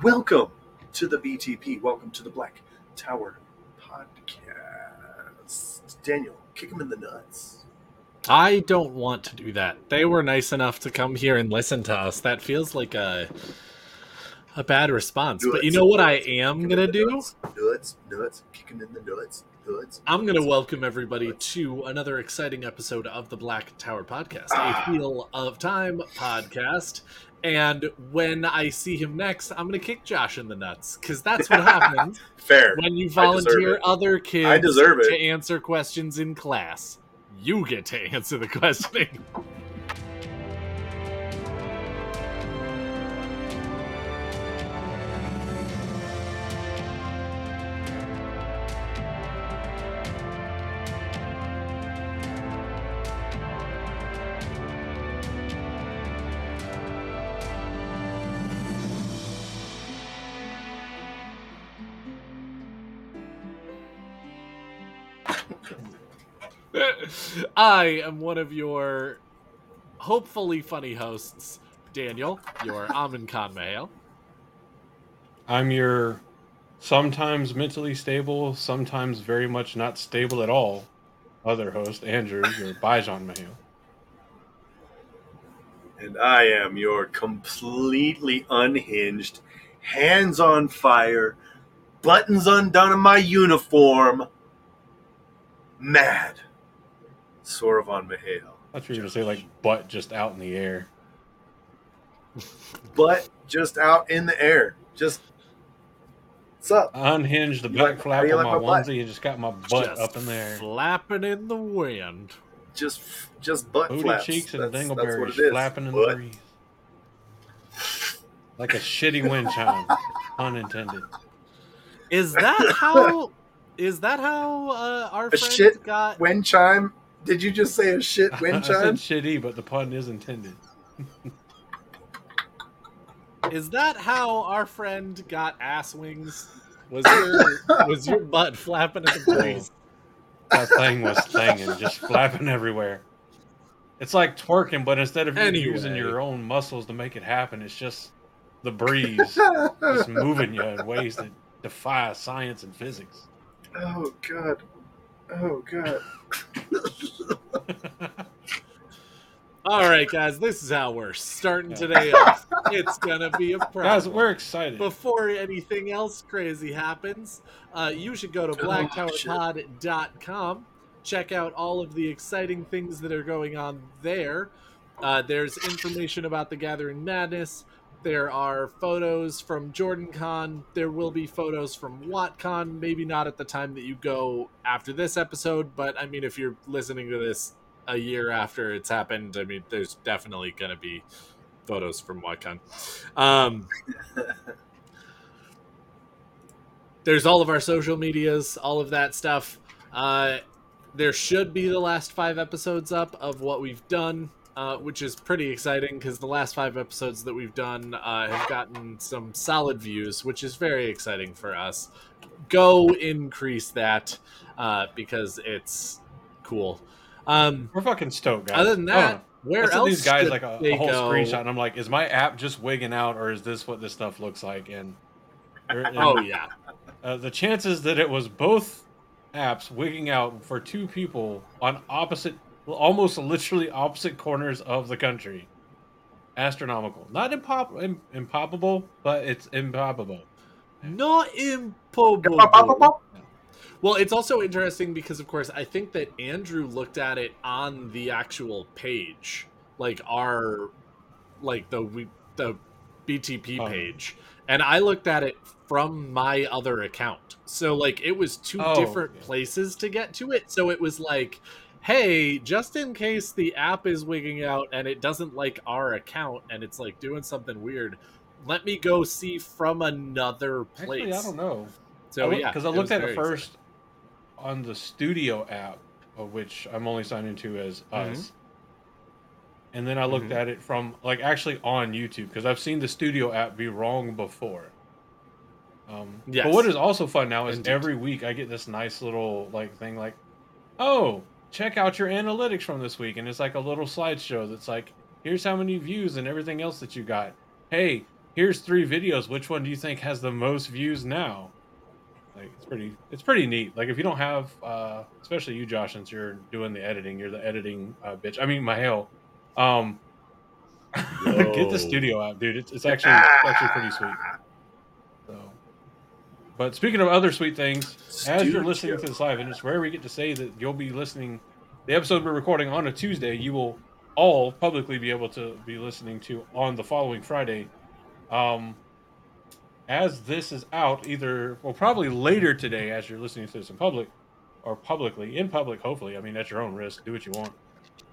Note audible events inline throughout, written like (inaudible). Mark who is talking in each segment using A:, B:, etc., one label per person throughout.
A: Welcome to the BTP. Welcome to the Black Tower Podcast. Daniel, kick him in the nuts.
B: I don't want to do that. They were nice enough to come here and listen to us. That feels like a a bad response. But you know what I am gonna do?
A: Nuts, nuts, nuts. Kick him in the nuts, nuts.
B: I'm gonna welcome everybody to another exciting episode of the Black Tower Podcast,
A: Ah.
B: a Wheel of Time podcast. And when I see him next, I'm gonna kick Josh in the nuts because that's what happens (laughs)
A: Fair.
B: when you volunteer other kids
A: I deserve it.
B: to answer questions in class. You get to (laughs) answer the questioning. I am one of your hopefully funny hosts, Daniel, your (laughs) Amin Khan Mahale.
C: I'm your sometimes mentally stable, sometimes very much not stable at all. Other host, Andrew, your (laughs) Bijan Mahale.
A: And I am your completely unhinged, hands on fire, buttons undone in my uniform, mad Sorvan Mahale.
C: I thought you were gonna say like butt just out in the air. (laughs)
A: Butt just out in the air. Just, what's up?
C: I unhinged the
A: You
C: back
A: like-
C: flap
A: do you
C: on
A: like
C: my
A: my butt?
C: onesie and just got my butt
B: Just
C: up in there.
B: Flapping in the wind.
A: Just, just butt
C: Booty
A: flaps.
C: cheeks and
A: That's- that's what
C: dingleberries
A: it is.
C: flapping in
A: Butt.
C: the breeze. Like a shitty wind chime. (laughs) Unintended.
B: Is that how? Is that how uh, our
A: A
B: friend
A: shit
B: got?
A: Wind chime? Did you just say a shit (laughs)
C: I
A: wind
C: said shitty, but the pun is intended. (laughs)
B: Is that how our friend got ass wings? Was (laughs) your was your butt flapping in the breeze?
C: That thing was thinging, just flapping everywhere. It's like twerking, but instead of you
B: Anyway.
C: using your own muscles to make it happen, it's just the breeze just moving you in ways that defy science and physics.
A: oh god. Oh god. (laughs)
B: All right, guys, this is how we're starting today off. (laughs) It's gonna be a problem.
C: Guys, we're excited.
B: Before anything else crazy happens, uh, you should go to blacktowerpod.com. Check out all of the exciting things that are going on there. Uh, there's information about the Gathering Madness. There are photos from Jordan Con. There will be photos from WoTCon. Maybe not at the time that you go after this episode, but I mean, if you're listening to this a year after it's happened, I mean, there's definitely going to be photos from WoTCon. Um, (laughs) there's all of our social medias, all of that stuff. Uh, there should be the last five episodes up of what we've done, uh, which is pretty exciting because the last five episodes that we've done uh, have gotten some solid views, which is very exciting for us. Go increase that uh, because it's cool. Um,
C: we're fucking stoked, guys.
B: other than that,
C: Uh,
B: where else
C: these guys like a, a whole
B: go?
C: screenshot, and I'm like, is my app just wigging out, or is this what this stuff looks like? And, and,
B: Oh yeah,
C: uh, the chances that it was both apps wigging out for two people on opposite, almost literally opposite corners of the country, astronomical. Not impop- im- impalpable, but it's impalpable.
B: not improbable. Well, it's also interesting because, of course, I think that Andrew looked at it on the actual page, like our, like the we the BTP
C: Oh.
B: page, and I looked at it from my other account. So, like, it was two
C: Oh,
B: different
C: yeah.
B: places to get to it. So it was like, hey, just in case the app is wigging out and it doesn't like our account and it's like doing something weird, let me go see from another place.
C: Actually, I don't know.
B: So yeah,
C: because I looked at it
B: exciting.
C: first on the studio app, of which I'm only signed into as
B: Mhm.
C: us. And then I looked
B: Mhm.
C: at it from like actually on YouTube because I've seen the studio app be wrong before. Um,
B: Yes.
C: But what is also fun now is
B: Indeed.
C: every week I get this nice little like thing like, oh, check out your analytics from this week, and it's like a little slideshow that's like, here's how many views and everything else that you got. Hey, here's three videos. Which one do you think has the most views now? Like it's pretty it's pretty neat. Like if you don't have uh especially you Josh since you're doing the editing, you're the editing uh, bitch. I mean my hell, Um (laughs) get the studio out, dude. It's, it's actually it's actually pretty sweet. But speaking of other sweet things, as you're listening to this live, and it's rare we get to say that you'll be listening the episode we're recording on a Tuesday, you will all publicly be able to be listening to on the following Friday. Um, as this is out, either well, probably later today, as you're listening to this in public, or publicly in public. Hopefully, I mean at your own risk. Do what you want.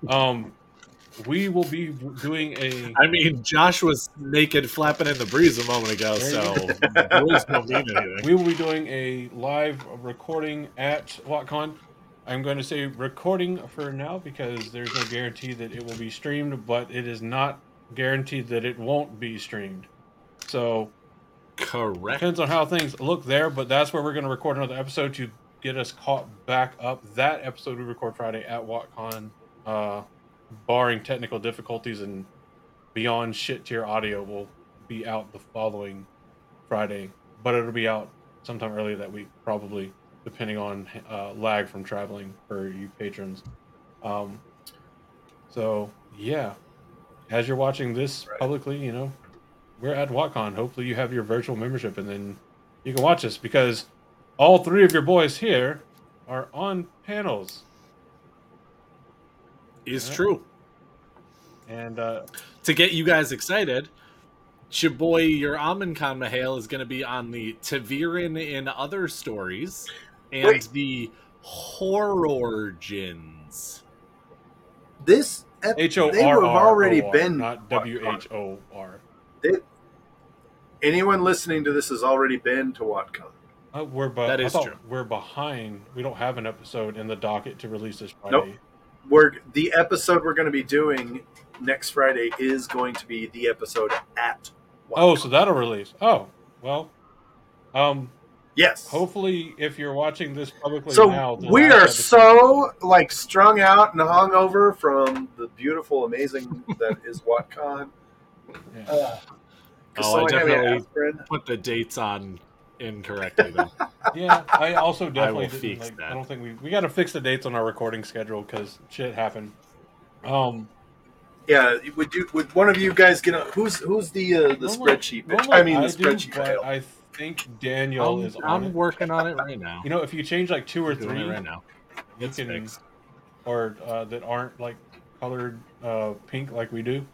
C: Um, we will be doing a.
B: I mean, Josh was naked flapping in the breeze a moment ago, so (laughs) rules don't mean anything.
C: We will be doing a live recording at WoTCon. I'm going to say recording for now because there's no guarantee that it will be streamed, but it is not guaranteed that it won't be streamed. So
B: Correct.
C: depends on how things look there, but that's where we're going to record another episode to get us caught back up. That episode we record Friday at WoTCon, uh, barring technical difficulties and beyond shit tier audio, will be out the following Friday, but it'll be out sometime earlier that week, probably depending on uh, lag from traveling for you patrons. Um, so yeah, as you're watching this
A: Right.
C: publicly, you know, we're at WoTCon. Hopefully, you have your virtual membership, and then you can watch us because all three of your boys here are on panels.
B: Is
C: Yeah.
B: true.
C: And uh,
B: To get you guys excited, your boy, your Amin Khan Mahale is going to be on the ta'veren in other stories and
A: Wait.
B: the Horrorgens.
A: This ep-
C: H O
A: They have already been
C: not W H O R.
A: Anyone listening to this has already been to WoTCon.
C: Uh, we're be-
B: That
C: I
B: is
C: thought
B: true.
C: We're behind. We don't have an episode in the docket to release this Friday.
A: Nope. We're the episode we're going to be doing next Friday is going to be the episode at. WoTCon.
C: Oh, so that'll release. Oh, well. Um.
A: yes.
C: Hopefully, if you're watching this publicly
A: So
C: now,
A: we are
C: episode-
A: so like strung out and hungover from the beautiful, amazing (laughs) that is WoTCon.
C: Yeah.
A: Uh,
B: Oh, I
A: someone hand me an
B: definitely- Put the dates on incorrectly, then. (laughs)
C: yeah, I also definitely
B: will
C: didn't,
B: fix
C: like,
B: that.
C: I don't think we we got to fix the dates on our recording schedule because shit happened. Um,
A: Yeah, would you? Would one of you guys get? A, who's who's the uh, the
C: Normally-
A: spreadsheet? bitch? I mean the
C: do,
A: spreadsheet.
C: but. I think Daniel
B: I'm,
C: is on
B: I'm
C: it.
B: working on it right now.
C: You know, if you change like two or
B: Doing
C: three,
B: right now. It's
C: can-
B: fixed.
C: or uh, that aren't like colored uh, pink like we do,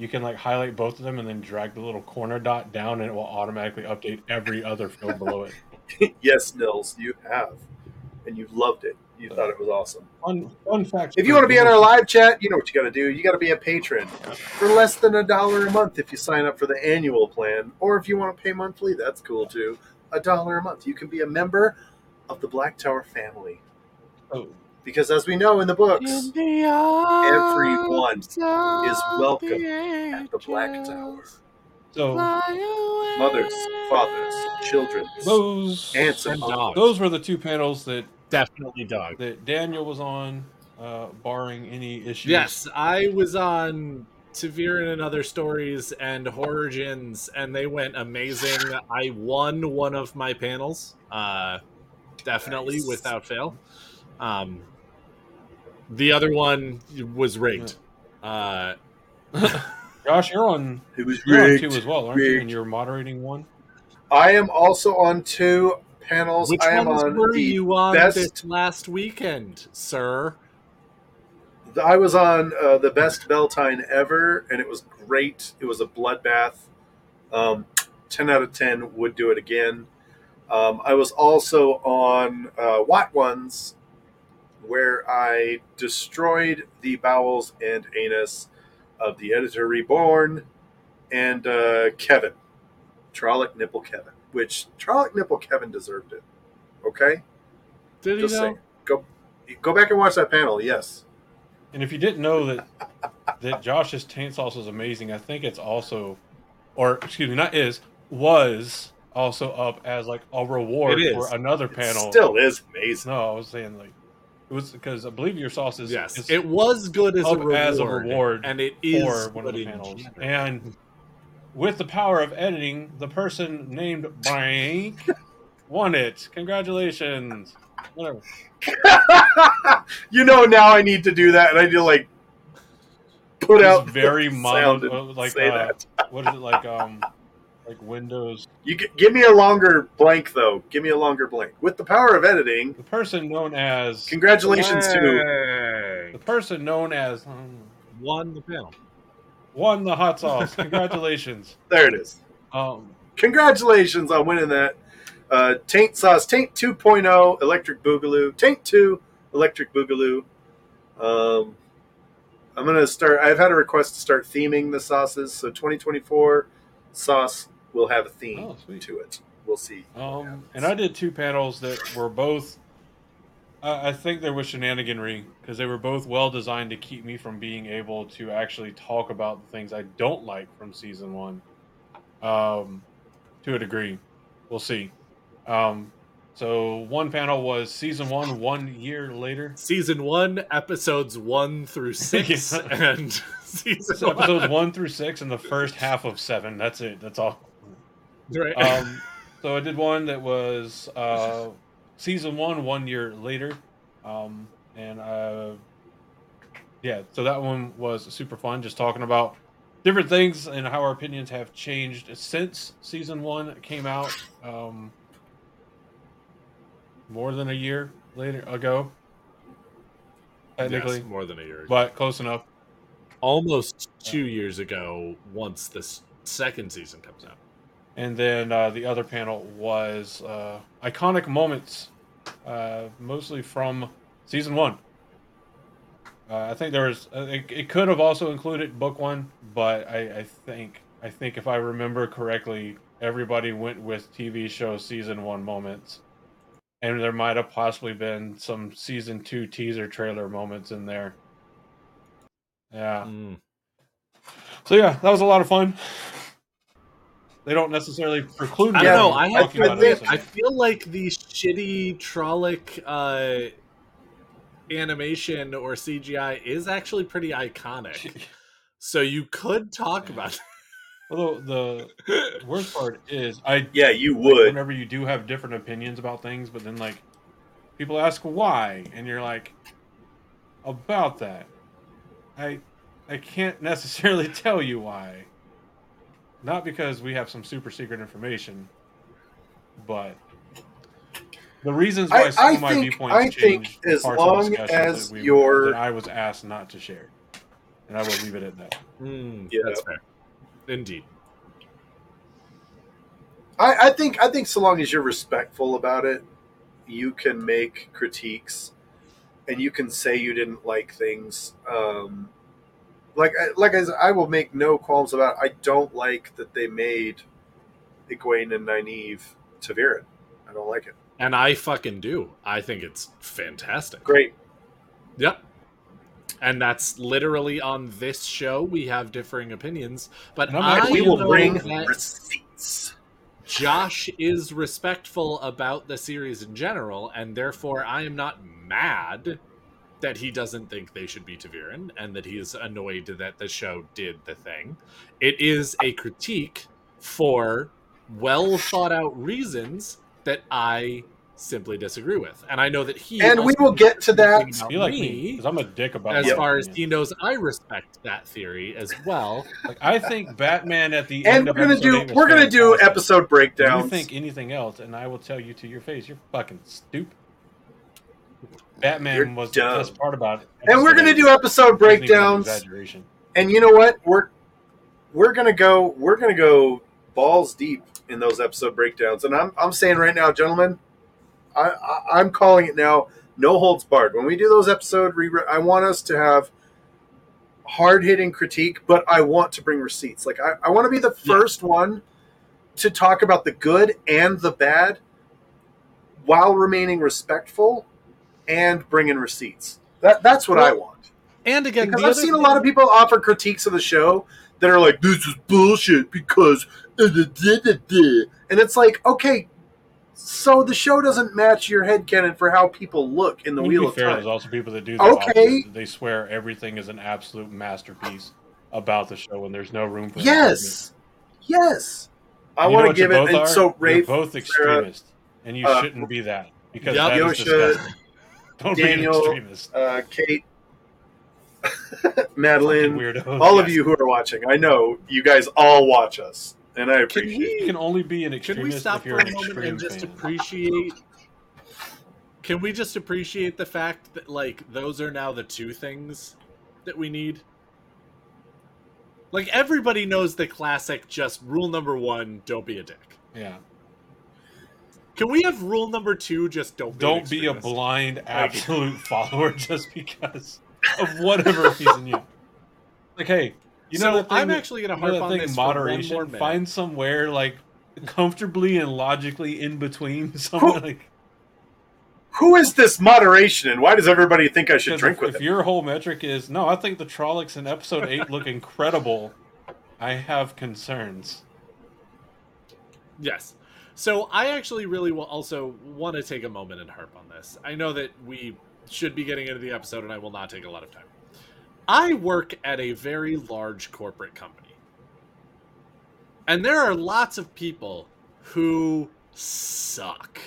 C: you can like highlight both of them and then drag the little corner dot down, and it will automatically update every other field below it. (laughs)
A: yes, Nils, you have, and you've loved it. You thought it was awesome.
C: Fun, fun fact.
A: If you want to be on our live chat, you know what you got to do. You got to be a patron for less than a dollar a month if you sign up for the annual plan, or if you want to pay monthly, that's cool too. A dollar a month, you can be a member of the Black Tower family.
C: Oh,
A: Because as we know in the books, everyone is welcome at the Black Tower.
C: so
A: Mothers, fathers, children,
C: those
A: aunts, and
B: And dogs.
C: those were the two panels that
B: Definitely dog.
C: that Daniel was on, uh, barring any issues.
B: Yes, I was on ta'veren and other stories and Horrorgens, and they went amazing. I won one of my panels, uh, definitely
A: Nice.
B: without fail. Um, the other one was rigged. Uh, (laughs)
C: Josh, you're on.
A: It was
C: You're on
A: rigged.
C: two as well, aren't you? And you're moderating one.
A: I am also on two panels.
B: which
A: I am
B: ones
A: on
B: were
A: the
B: you on
A: best-
B: this last weekend, sir?
A: I was on uh, the best Bel Tine ever, and it was great. It was a bloodbath. Um, ten out of ten would do it again. Um, I was also on uh, Watt Ones, where I destroyed the bowels and anus of the editor reborn and uh, Kevin, Trolloc Nipple Kevin, which Trolloc Nipple Kevin deserved it. Okay,
B: Did he
A: just
B: know?
A: saying. Go, go back and watch that panel. Yes.
C: And if you didn't know that that Josh's taint sauce is amazing, I think it's also, or excuse me, not is was also up as like a reward for another
A: It
C: panel.
A: still is amazing.
C: no, I was saying like it was because I believe your sauce is
B: Yes,
C: is
B: it was good as a, reward,
C: as a reward
B: and it is
C: for one of the panels,
B: general.
C: and with the power of editing, the person named blank (laughs) won it. Congratulations. Whatever. (laughs)
A: you know, now I need to do that, and I need to like put
C: It's
A: out
C: very
A: the (laughs)
C: mono,
A: sound and
C: uh, like
A: say
C: uh,
A: that.
C: what is it like? Um, like Windows.
A: You g- give me a longer blank though. Give me a longer blank. With the power of editing,
C: The person known as
A: congratulations to
C: the person known as um,
B: won the panel.
C: won the hot sauce. (laughs) Congratulations.
A: there it is.
C: Um,
A: Congratulations on winning that. Uh, Taint Sauce, Taint 2.0, Electric Boogaloo, Taint 2, Electric Boogaloo. Um, I'm gonna start. I've had a request to start theming the sauces, so 2024 sauce will have a theme
C: Oh, sweet.
A: to it. We'll see.
C: Um, and I did two panels that were both. I I think they were shenaniganry because they were both well designed to keep me from being able to actually talk about the things I don't like from season one. Um, to a degree, we'll see. Um, so one panel was season one, one year later.
B: Season one, episodes one through (laughs) six,
C: Yeah.
B: and (laughs) season
C: So episodes one through six and the first half of seven. That's it. That's all.
B: Right.
C: um, (laughs) so I did one that was uh, season one, one year later, um, and uh, yeah, so that one was super fun. Just talking about different things and how our opinions have changed since season one came out. Um, more than a year later ago, technically,
B: Yes, more than a year ago.
C: but close enough.
B: almost two years ago once this second season comes out.
C: And then uh, the other panel was uh, iconic moments, uh, mostly from season one. Uh, I think there was. uh, It, it could have also included book one, but I, I think I think if I remember correctly, everybody went with TV show season one moments, and there might have possibly been some season two teaser trailer moments in there. Yeah.
B: Mm.
C: So yeah, that was a lot of fun. They don't necessarily preclude
B: I don't know. I have
C: talking
B: to
C: about
B: admit,
C: it.
B: I feel like the shitty Trolloc uh, animation or CGI is actually pretty iconic. (laughs) So you could talk about
C: Although the worst (laughs) part is, I
A: Yeah, you would.
C: whenever you do have different opinions about things, but then like people ask why, and you're like, about that, I I can't (laughs) necessarily tell you why. Not because we have some super secret information, but the reasons why
A: I-
C: some
A: I
C: of my
A: think-
C: viewpoints
A: I think
C: changed
A: as
C: parts of
A: long as
C: that we,
A: your-
C: that I was asked not to share, and I will leave it at that.
B: Mm,
A: Yeah.
B: That's fair. Indeed.
A: I, I think I think so long as you're respectful about it, you can make critiques, and you can say you didn't like things. Um, like I- like I, I will make no qualms about. It. I don't like that they made Egwene and Nynaeve ta'veren. I don't like it.
B: And I fucking do. I think it's fantastic.
A: Great.
B: Yep. And that's literally on this show. We have differing opinions, but
C: I'm
B: I
C: like,
A: we will
B: know
A: bring
B: that
A: receipts.
B: Josh is respectful about the series in general, and therefore I am not mad that he doesn't think they should be ta'veren and that he is annoyed that the show did the thing. It is a critique for well thought out reasons that I simply disagree with. And I know that he
A: And we will get to that.
C: Be like me, because I'm a dick about
B: as
C: my
B: far as
C: opinion.
B: he knows I respect that theory as well. (laughs)
C: Like I think Batman at the
A: And
C: end
A: we're
C: of
A: gonna
C: episode
A: do
C: eight was
A: we're gonna do
C: fantastic.
A: episode
C: If
A: breakdowns.
C: You think anything else, and I will tell you to your face, you're fucking stupid. Batman
A: You're
C: was
A: dumb.
C: the best part about it.
A: and we're gonna do episode breakdowns.
C: Exaggeration.
A: and you know what we're we're gonna go we're gonna go balls deep in those episode breakdowns and i'm, I'm saying right now gentlemen I, I i'm calling it now no holds barred when we do those episode re- i want us to have hard-hitting critique but i want to bring receipts like i, I want to be the
B: Yeah.
A: first one to talk about the good and the bad while remaining respectful and bring in receipts that that's what i want
B: And again,
A: because I've seen a lot of people offer critiques of the show that are like, "This is bullshit," because uh, da, da, da, da." and it's like, okay, so the show doesn't match your head headcanon for how people look in the Wheel
C: be
A: of
C: fair,
A: Time.
C: there's also people that do the
A: Okay.
C: opposite. They swear everything is an absolute masterpiece about the show, and there's no room for
A: Yes, Yes, I want to give it.
C: both
A: And
C: are?
A: so,
C: You're
A: Rafe,
C: both
A: Sarah,
C: extremists, and you
A: uh,
C: shouldn't be that because
B: Yep.
C: that is
A: Yosha,
C: disgusting. Don't
A: Daniel,
C: be an extremist.
A: uh, Kate, (laughs)
C: Fucking
A: Madeline,
C: weirdos.
A: all of you who are watching, I know you guys all watch us, and I
B: Can
A: appreciate.
B: we
C: You can only be an extremist.
B: Can we stop
C: if you're
B: for a
C: an
B: moment and just
C: fan.
B: appreciate? Can we just appreciate the fact that like those are now the two things that we need? Like everybody knows the classic just rule number 1, don't be a dick.
C: Yeah.
B: Can we have rule number 2 just don't be
C: Don't be a blind (laughs) absolute follower just because of whatever reason you. (laughs) Like, hey, you know
B: so
C: that thing
B: I'm actually going to
C: you know
B: harp on
C: thing
B: this for one more
C: moderation.
B: minute.
C: Find somewhere like comfortably and logically in between. (laughs) Somewhere like
A: Who is this moderation, and why does everybody think I should drink
C: if,
A: with
C: if
A: it?
C: your whole metric is no, I think the Trollocs in episode eight look incredible. I have concerns.
B: Yes. So I actually really will also want to take a moment and harp on this. I know that we should be getting into the episode and I will not take a lot of time. I work at a very large corporate company. And there are lots of people who suck.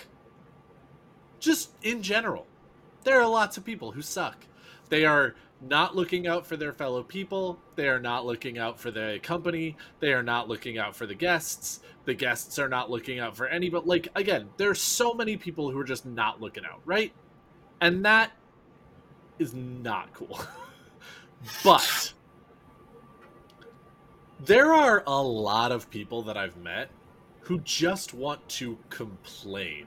B: Just in general. There are lots of people who suck. They are not looking out for their fellow people. They are not looking out for the company. They are not looking out for the guests. The guests are not looking out for any. But like again, there's so many people who are just not looking out, right? And that is not cool. (laughs) but there are a lot of people that I've met who just want to complain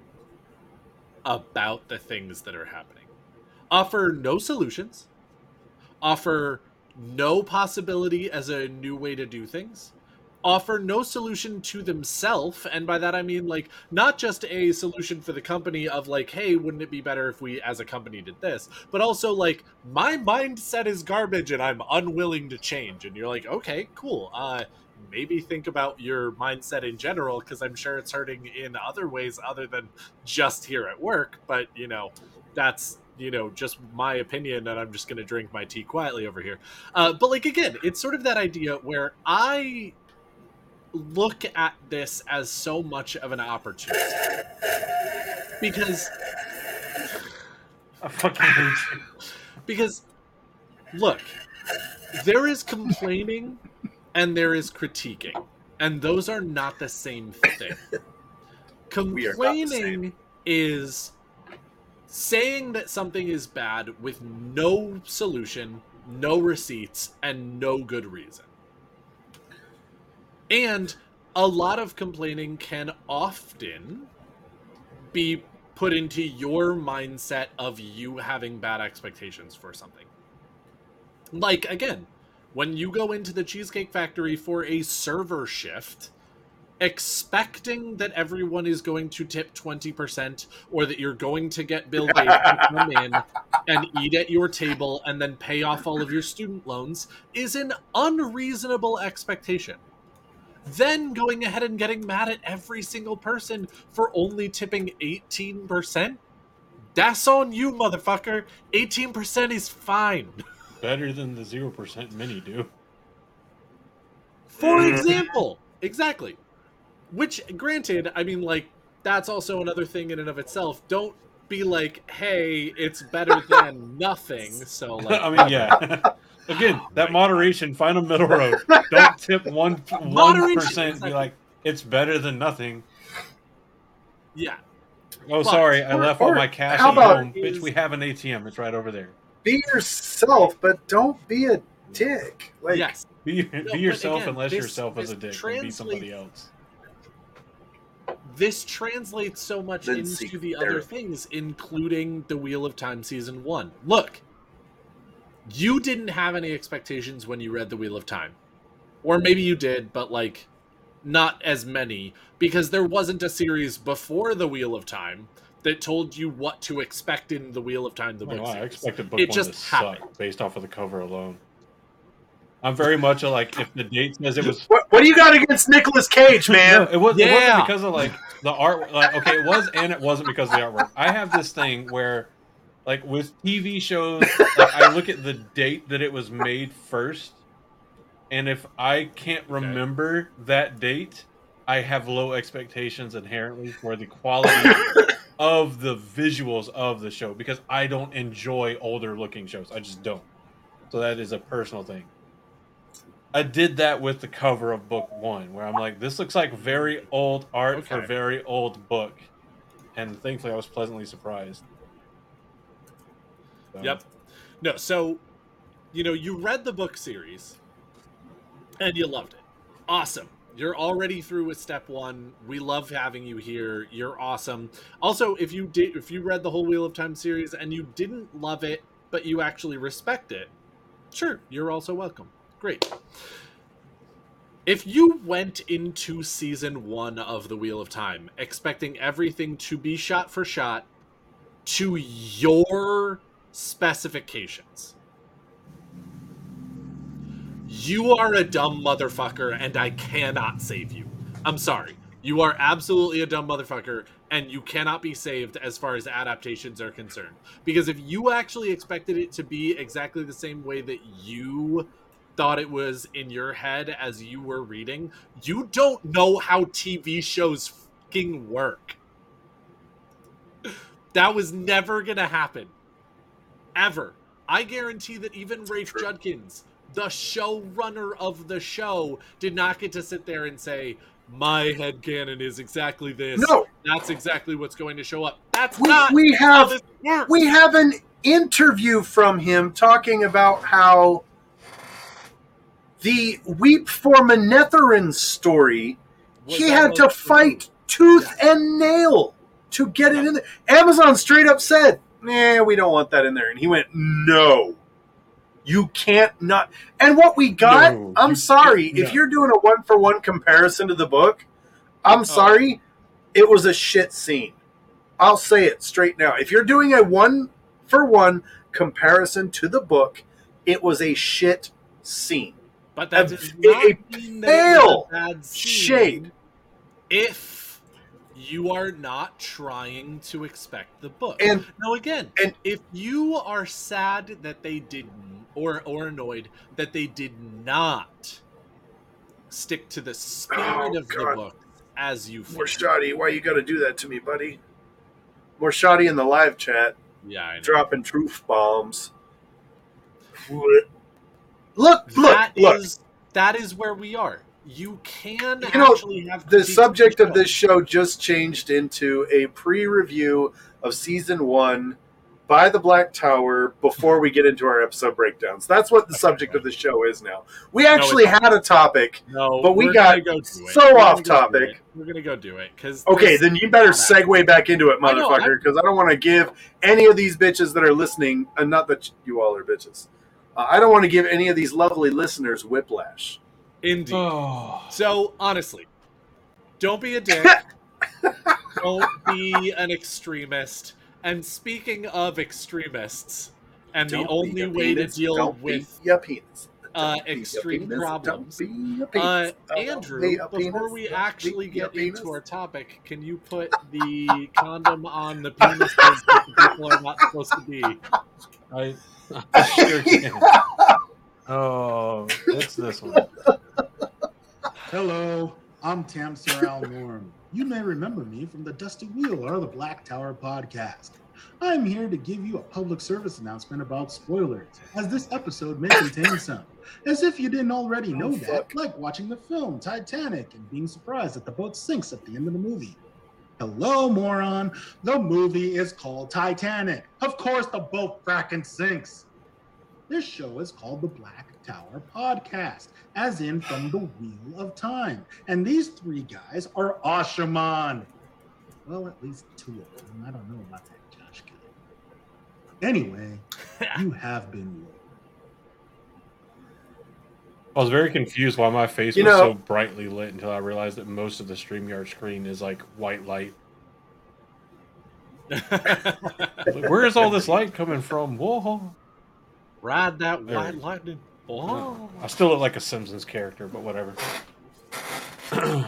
B: about the things that are happening. Offer no solutions, offer no possibility as a new way to do things, offer no solution to themselves. And by that I mean, like, not just a solution for the company of, like, hey, wouldn't it be better if we as a company did this, but also, like, my mindset is garbage and I'm unwilling to change. And you're like, okay, cool. Uh, maybe think about your mindset in general because I'm sure it's hurting in other ways other than just here at work. But, you know, that's you know just my opinion and i'm just going to drink my tea quietly over here uh, but like again it's sort of that idea where i look at this as so much of an opportunity because
C: I fucking hate you.
B: because look there is complaining and there is critiquing and those are not the same thing (laughs)
A: We are not the same.
B: complaining is saying that something is bad with no solution no receipts and no good reason and a lot of complaining can often be put into your mindset of you having bad expectations for something. Like, again, when you go into the Cheesecake Factory for a server shift, expecting that everyone is going to tip 20% or that you're going to get Bill Gates to (laughs) come in and eat at your table and then pay off all of your student loans is an unreasonable expectation then going ahead and getting mad at every single person for only tipping 18%? That's on you, motherfucker. 18% is fine.
C: Better than the zero percent many do.
B: For example, exactly. Which, granted, I mean, like, that's also another thing in and of itself. Don't be like, hey, it's better (laughs) than nothing. So, (laughs) like,
C: I mean, yeah. (laughs) Again, that moderation, find a middle road. Don't tip one one Be like, it's better than nothing.
B: yeah.
C: Oh,
B: But-
C: sorry, I
A: or-
C: left all my cash at home.
B: is-
C: Bitch, we have an ATM. It's right over there.
A: Be yourself, but don't be a dick. Like,
B: yes.
C: Be,
B: but
C: be yourself
B: again,
C: unless
B: this-
C: yourself is a dick and be somebody else.
B: This translates so much
A: Then
B: into
A: seek
B: the other things, including the Wheel of Time season one. Look, you didn't have any expectations when you read the Wheel of Time, or maybe you did, but like not as many because there wasn't a series before the Wheel of Time that told you what to expect in the Wheel of Time. The
C: Oh,
B: book
C: wow, I
B: series.
C: expected book
B: It
C: one
B: just
C: to suck
B: happened.
C: based off of the cover alone. I'm very much a, like if the date says it was
A: what, what do you got against Nicolas Cage, man?
C: No, it, was, it wasn't because of like the art. Like, okay, it was, and it wasn't because of the artwork. I have this thing where, like, with TV shows, like, I look at the date that it was made first, and if I can't remember that date, I have low expectations inherently for the quality (laughs) of the visuals of the show because I don't enjoy older looking shows. I just don't. So that is a personal thing. I did that with the cover of book one, where I'm like, this looks like very old art for
B: Okay.
C: very old book. And thankfully, I was pleasantly surprised. So,
B: Yep. No, so you know, you read the book series and you loved it. Awesome. You're already through with step 1. We love having you here. You're awesome. Also, if you did if you read the whole Wheel of Time series and you didn't love it, but you actually respect it, sure, you're also welcome. Great. If you went into season 1 of the Wheel of Time expecting everything to be shot for shot to your specifications. You are a dumb motherfucker, and I cannot save you. I'm sorry. You are absolutely a dumb motherfucker, and you cannot be saved as far as adaptations are concerned. Because if you actually expected it to be exactly the same way that you thought it was in your head as you were reading, you don't know how TV shows fucking work. That was never gonna happen. Ever. I guarantee that even Rafe Judkins, the showrunner of the show, did not get to sit there and say, My head headcanon is exactly this.
A: No,
B: That's exactly what's going to show up. That's
A: we,
B: not
A: we
B: how
A: have
B: this works.
A: we have an interview from him talking about how the Weep for Manetheren story
B: Was
A: he
B: that
A: had to
B: most-
A: fight tooth and nail to get it in there. Amazon straight up said, "Nah, we don't want that in there," and he went, "No, you can't not." And what we got,
C: No,
A: I'm
C: you
A: sorry,
C: can't
A: if
C: not.
A: you're doing a one for one comparison to the book, I'm oh. sorry, it was a shit scene. I'll say it straight now. If you're doing a one for one comparison to the book, it was a shit scene.
B: But that
A: a-
B: does
A: a
B: not mean that
A: pale
B: a bad
A: shade.
B: If you are not trying to expect the book.
A: And
B: now again,
A: and-
B: if you are sad that they did or or annoyed that they did not stick to the spirit
A: Oh,
B: of the book as you
A: shoddy, why you got to do that to me, buddy? More shoddy in the live chat.
B: Yeah,
A: dropping truth bombs. Look, look,
B: That
A: look.
B: is- that is where we are. You can
A: You know,
B: actually have
A: the subject of this show just changed into a pre-review of season one by the Black Tower before we get into our episode breakdowns. That's what the subject of the show is now. We actually
B: it's
A: had a topic.
B: No,
A: But we got
B: go
A: so off topic.
B: We're gonna go do it because
A: Okay, then you better segue back into it,
B: I I-
A: motherfucker, because I don't want to give any of these bitches that are listening, and not that you all are bitches, uh, I don't want to give any of these lovely listeners whiplash.
B: indeed.
C: Oh.
B: So honestly, don't be a dick. (laughs) don't be an extremist. And speaking of extremists, and the
A: Don't be
B: only
A: a
B: way to deal
A: don't be
B: with
A: a penis.
B: uh,
A: Don't be a
B: extreme
A: penis,
B: problems.
A: Be
B: Uh, Andrew,
A: be
B: before we
A: don't
B: actually
A: be
B: get
A: penis.
B: into our topic, can you put the condom on the penis that people are not supposed to be? (laughs)
C: I, (laughs) I sure (laughs) can. Oh, it's this one.
D: Hello, I'm Tam Sorrell Norm. You may remember me from the Dusty Wheel or the Black Tower podcast. I'm here to give you a public service announcement about spoilers, as this episode may contain (laughs) some. As if you didn't already oh, know
A: Oh,
D: that,
A: fuck.
D: like watching the film Titanic and being surprised that the boat sinks at the end of the movie. Hello, moron. The movie is called Titanic. Of course, the boat fracking sinks. This show is called the Black Tower Podcast, as in from the Wheel of Time. And these three guys are Asha'man. Well, at least two of them. I don't know about that Josh guy. Anyway, (laughs) you have been warned.
C: I was very confused why my face
A: You
C: was
A: know-
C: so brightly lit until I realized that most of the StreamYard screen is like white light. Like, where is all this light coming from? Whoa.
B: Ride that
C: There
B: white
C: we
B: lightning. Oh.
C: I still look like a Simpsons character, but whatever. (clears throat)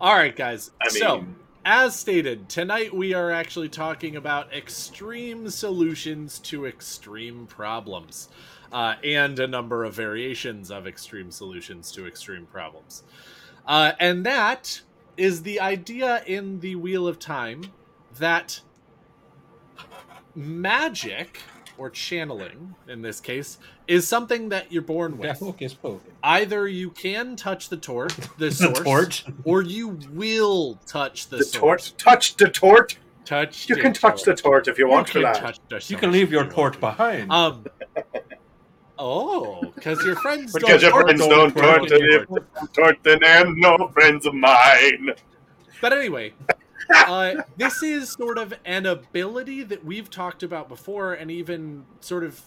B: All right, guys.
A: I
B: so, as stated, tonight we are actually talking about extreme solutions to extreme problems. Uh, and a number of variations of extreme solutions to extreme problems. Uh, and that is the idea in the Wheel of Time that magic or channeling in this case is something that you're born with.
C: Hocus pocus.
B: Either you can touch the torch, (laughs) the,
C: The
B: source,
C: torch.
B: or you will touch the,
A: The
B: source.
A: torch. Touch the torch.
B: Touch.
A: You can touch the torch if you want
B: You
A: for
B: can
A: that.
B: touch the
C: You can leave your torch behind.
B: Um. Oh, because your friends
A: Because
B: don't
A: your
B: torch
A: friends don't
B: torch
A: torch
B: anymore.
A: it. Torch, then they're no friends of mine.
B: But anyway, uh, this is sort of an ability that we've talked about before, and even sort of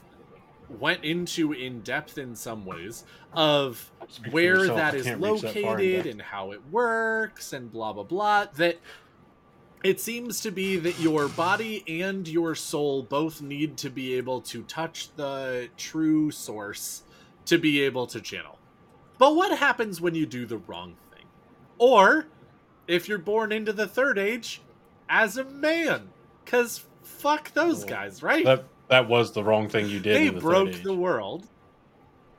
B: went into in depth in some ways of
C: Speak for
B: where
C: yourself,
B: that
C: I
B: is
C: can't reach that
B: located and how it works and blah blah blah that it seems to be that your body and your soul both need to be able to touch the true source to be able to channel but what happens when you do the wrong thing or if you're born into the third age as a man because fuck those guys right
C: That that was the wrong thing you did.
B: they
C: the
B: broke the world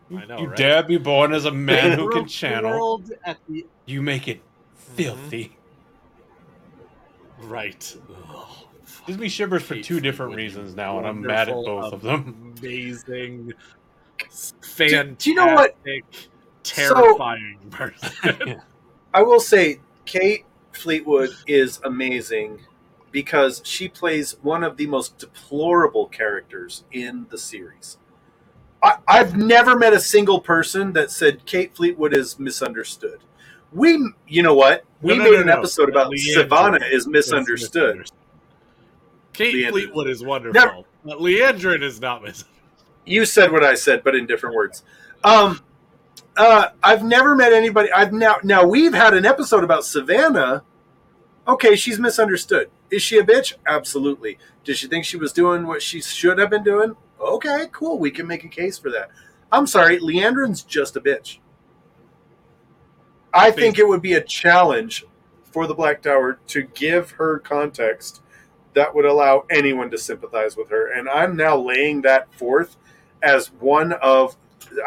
C: You,
B: I know,
C: you
B: right?
C: dare be born as a man
B: They
C: who can channel.
B: world at the
C: You make it
B: Mm-hmm.
C: Filthy.
B: Right. Ugh,
C: Gives me shivers for two different reasons now, and I'm mad at both of them.
B: Amazing, fantastic,
A: do you know what?
B: terrifying person. (laughs)
A: I will say Kate Fleetwood is amazing because she plays one of the most deplorable characters in the series. I, I've never met a single person that said Kate Fleetwood is misunderstood. We, you know what? We
B: No, no,
A: made
B: no,
A: an
B: no.
A: episode about
B: Leandra
A: Savannah is
B: It's
A: misunderstood.
B: Kate
A: Leandra.
B: Fleetwood is wonderful,
A: Never-
B: but Liandrin is not misunderstood.
A: You said what I said, but in different words. Um, uh, I've never met anybody. I've now now we've had an episode about Savannah. Okay, she's misunderstood. Is she a bitch? Absolutely. Did she think she was doing what she should have been doing? Okay, cool. We can make a case for that. I'm sorry, Liandrin's just a bitch. I think it would be a challenge for the Black Tower to give her context that would allow anyone to sympathize with her. And I'm now laying that forth as one of,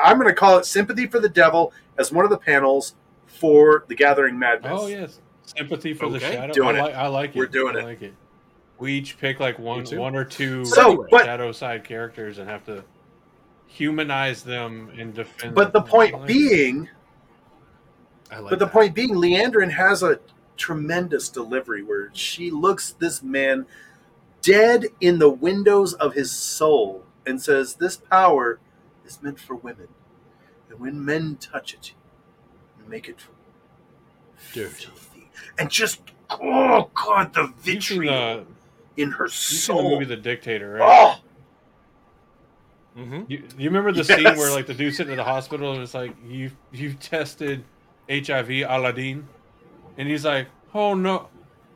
A: I'm going to call it Sympathy for the Devil as one of the panels for the Gathering Madness.
C: Oh yes, sympathy for the shadow.
A: doing
C: I
A: it.
C: like. I like it.
A: We're doing
C: I
A: it.
C: like it. We each pick like one, one or two
A: So, but-
C: shadow side characters and have to humanize them and defend.
A: But the
C: them. I
A: point
C: like
A: being,
B: I like
A: but the
B: that.
A: point being, Liandrin has a tremendous delivery where she looks this man dead in the windows of his soul and says, This power is meant for women. And when men touch it, and make it
B: Dirty.
A: filthy. And just, oh God, the vitriol in her
C: you've the movie The Dictator, right?
A: Oh,
B: Mhm.
C: You, you remember the (laughs) scene where like the dude's sitting in the hospital and it's like you you've tested HIV Aladeen, and he's like, oh no,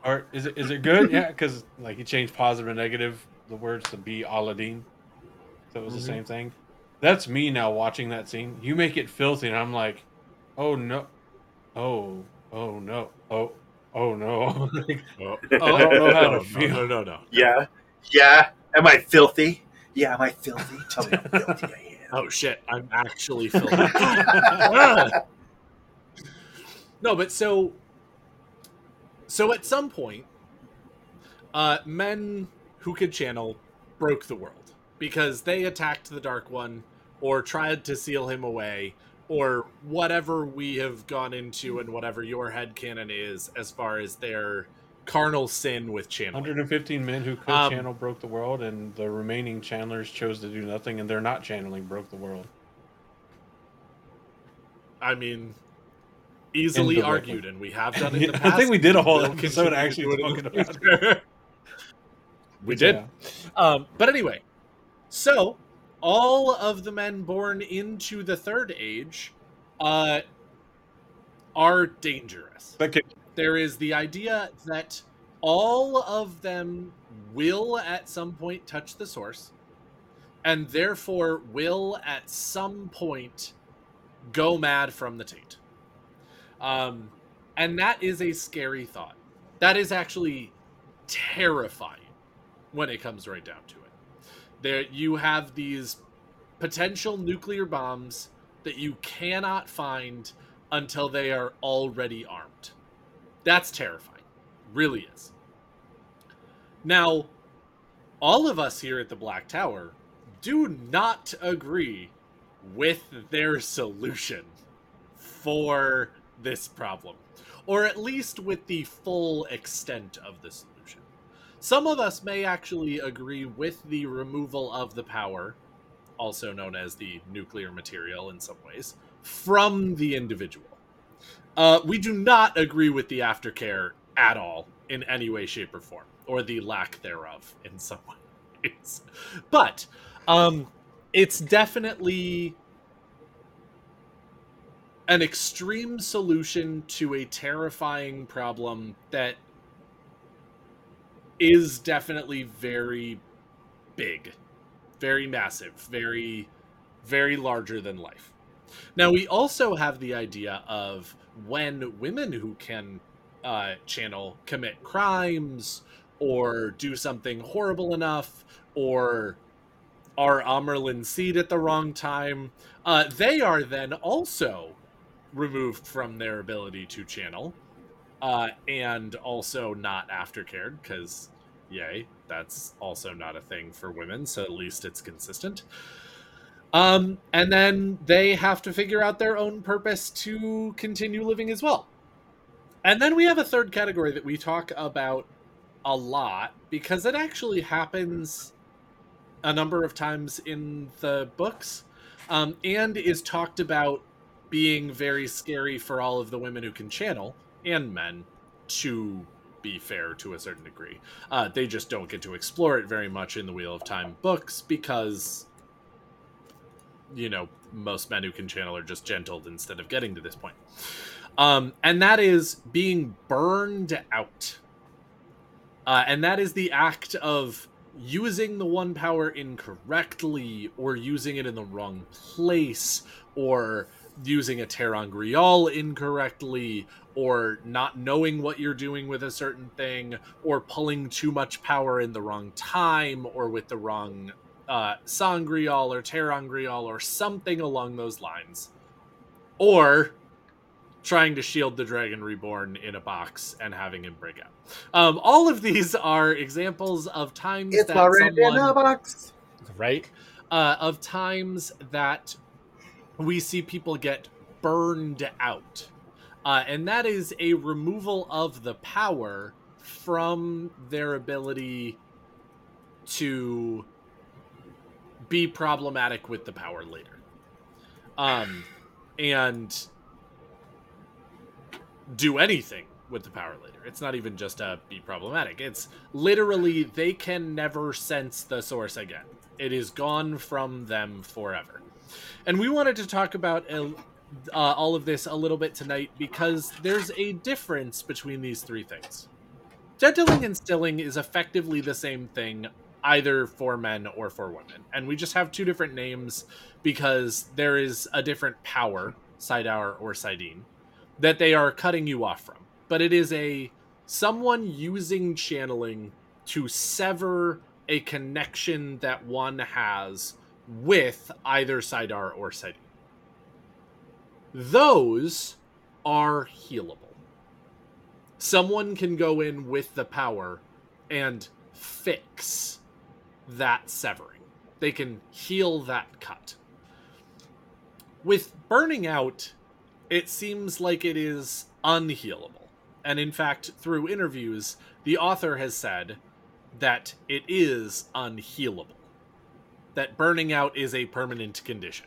C: or is it is it good? yeah, because like he changed positive and negative the words to be Aladeen, so it was
B: Mhm.
C: the same thing. That's me now watching that scene. You make it filthy, and I'm like, oh no, oh oh no, oh oh no. (laughs) Like,
B: Oh,
C: I don't know how (laughs)
B: no,
C: to feel.
B: No, no, no.
A: yeah. Yeah. Am I filthy? Yeah, am I filthy? Tell me how filthy I am. (laughs)
B: Oh shit! I'm actually filthy. No, but so, so at some point, uh, men who could channel broke the world because they attacked the Dark One or tried to seal him away or whatever we have gone into and whatever your headcanon is as far as their carnal sin with channeling.
C: 115 men who could
B: Um,
C: channel broke the world, and the remaining channelers chose to do nothing, and they're not channeling broke the world.
B: I mean, easily argued, and we have done it in
C: Yeah,
B: the (laughs)
C: I think we did a whole
B: We'll
C: episode actually
B: it
C: talking about
B: future. (laughs) we did.
C: Yeah.
B: Um, but anyway, so all of the men born into the third age uh, are dangerous.
C: Can-
B: There is the idea that all of them will at some point touch the source, and therefore will at some point go mad from the taint. Um, and that is a scary thought. That is actually terrifying when it comes right down to it. There, you have these potential nuclear bombs that you cannot find until they are already armed. That's terrifying. Really is. Now, all of us here at the Black Tower do not agree with their solution for this problem, or at least with the full extent of the solution. Some of us may actually agree with the removal of the power, also known as the nuclear material in some ways, from the individual. Uh, we do not agree with the aftercare at all in any way, shape, or form, or the lack thereof in some (laughs) ways. But um, it's definitely an extreme solution to a terrifying problem that is definitely very big, very massive, very, very larger than life. Now, we also have the idea of when women who can uh, channel commit crimes or do something horrible enough or are Amyrlin seat at the wrong time, uh, they are then also removed from their ability to channel uh, and also not aftercared because yay that's also not a thing for women so at least it's consistent. Um, and then they have to figure out their own purpose to continue living as well. And then we have a third category that we talk about a lot because it actually happens a number of times in the books um, and is talked about being very scary for all of the women who can channel and men to be fair to a certain degree. Uh, they just don't get to explore it very much in the Wheel of Time books because, you know, most men who can channel are just gentled instead of getting to this point. Um, and that is being burned out. Uh, and that is the act of using the one power incorrectly or using it in the wrong place or using a ter'angreal incorrectly or not knowing what you're doing with a certain thing or pulling too much power in the wrong time or with the wrong uh, sa'angreal or ter'angreal or something along those lines or trying to shield the dragon reborn in a box and having him break out um, all of these are examples of times
A: It's
B: that
A: already in
B: someone-
A: a box.
B: right? Uh, of times that we see people get burned out. Uh, and that is a removal of the power from their ability to be problematic with the power later. Um, and do anything with the power later. It's not even just a be problematic. It's literally they can never sense the source again. It is gone from them forever. And we wanted to talk about uh, all of this a little bit tonight because there's a difference between these three things. Gentling and stilling is effectively the same thing, either for men or for women. And we just have two different names because there is a different power, Saidar or Saidin, that they are cutting you off from. But it is a someone using channeling to sever a connection that one has with either Saidar or Saidin. Those are healable. Someone can go in with the power and fix that severing. They can heal that cut. With burning out, it seems like it is unhealable. And in fact, through interviews, the author has said that it is unhealable. That burning out is a permanent condition.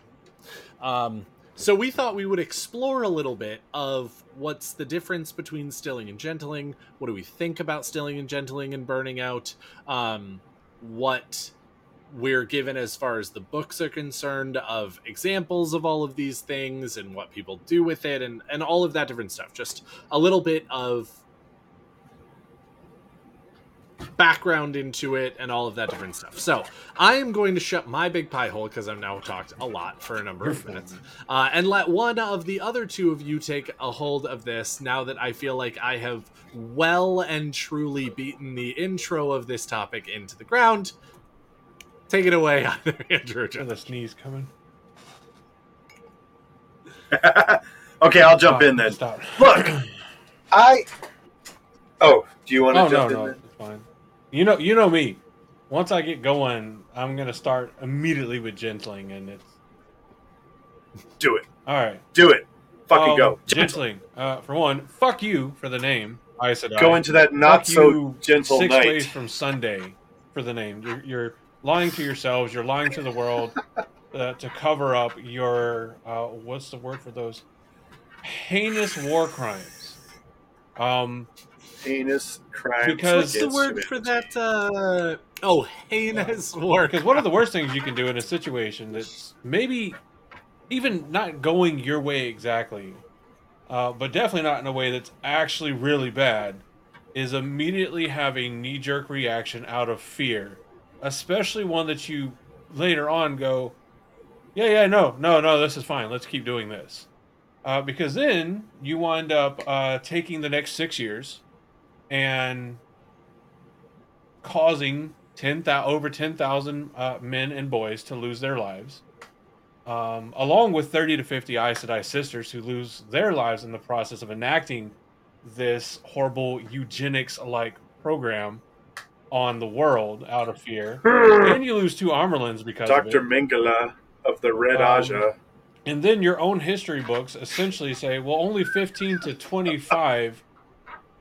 B: Um, so we thought we would explore a little bit of what's the difference between stilling and gentling. What do we think about stilling and gentling and burning out? Um, what we're given as far as the books are concerned of examples of all of these things and what people do with it and, and all of that different stuff. Just a little bit of background into it and all of that different stuff. So I am going to shut my big pie hole because I've now talked a lot for a number of minutes, uh, and let one of the other two of you take a hold of this. Now that I feel like I have well and truly beaten the intro of this topic into the ground, Take it away, (laughs) either Andrew or
C: Feel
B: John.
C: the sneeze coming. (laughs)
A: okay, I'll jump
C: Oh,
A: in then.
C: Stop.
A: Look, (clears throat) I. Oh, do you want to
C: Oh no,
A: jump
C: no,
A: in? Then?
C: it's fine. You know, you know me. Once I get going, I'm gonna start immediately with gentling, and it's
A: Do it.
C: all right.
A: Do it. Fucking
C: Um,
A: go.
C: Gentling. Uh, for one, fuck you for the name. I said
A: Go
C: I.
A: into that
C: Fuck
A: not so
C: you
A: gentle
C: six
A: night.
C: days from Sunday for the name. You're, you're lying to yourselves. You're lying to the world uh, to cover up your uh, what's the word for those heinous war crimes. Um,
A: Heinous crimes.
C: Because-
B: What's the
A: against
B: word for that? Uh, oh, heinous work.
C: because one of the worst things you can do in a situation that's maybe even not going your way exactly, uh, but definitely not in a way that's actually really bad, is immediately have a knee jerk reaction out of fear, especially one that you later on go, yeah, yeah, no, no, no, this is fine. Let's keep doing this. Uh, because then you wind up uh, taking the next six years and causing 10, thou- over 10,000 uh, men and boys to lose their lives, um, along with 30 to 50 Aes Sedai sisters who lose their lives in the process of enacting this horrible eugenics like program on the world out of fear. and you lose two Amyrlins because of it.
A: Dr. Mingala of the Red
C: Um,
A: Ajah.
C: And then your own history books essentially say, well, only 15 to 25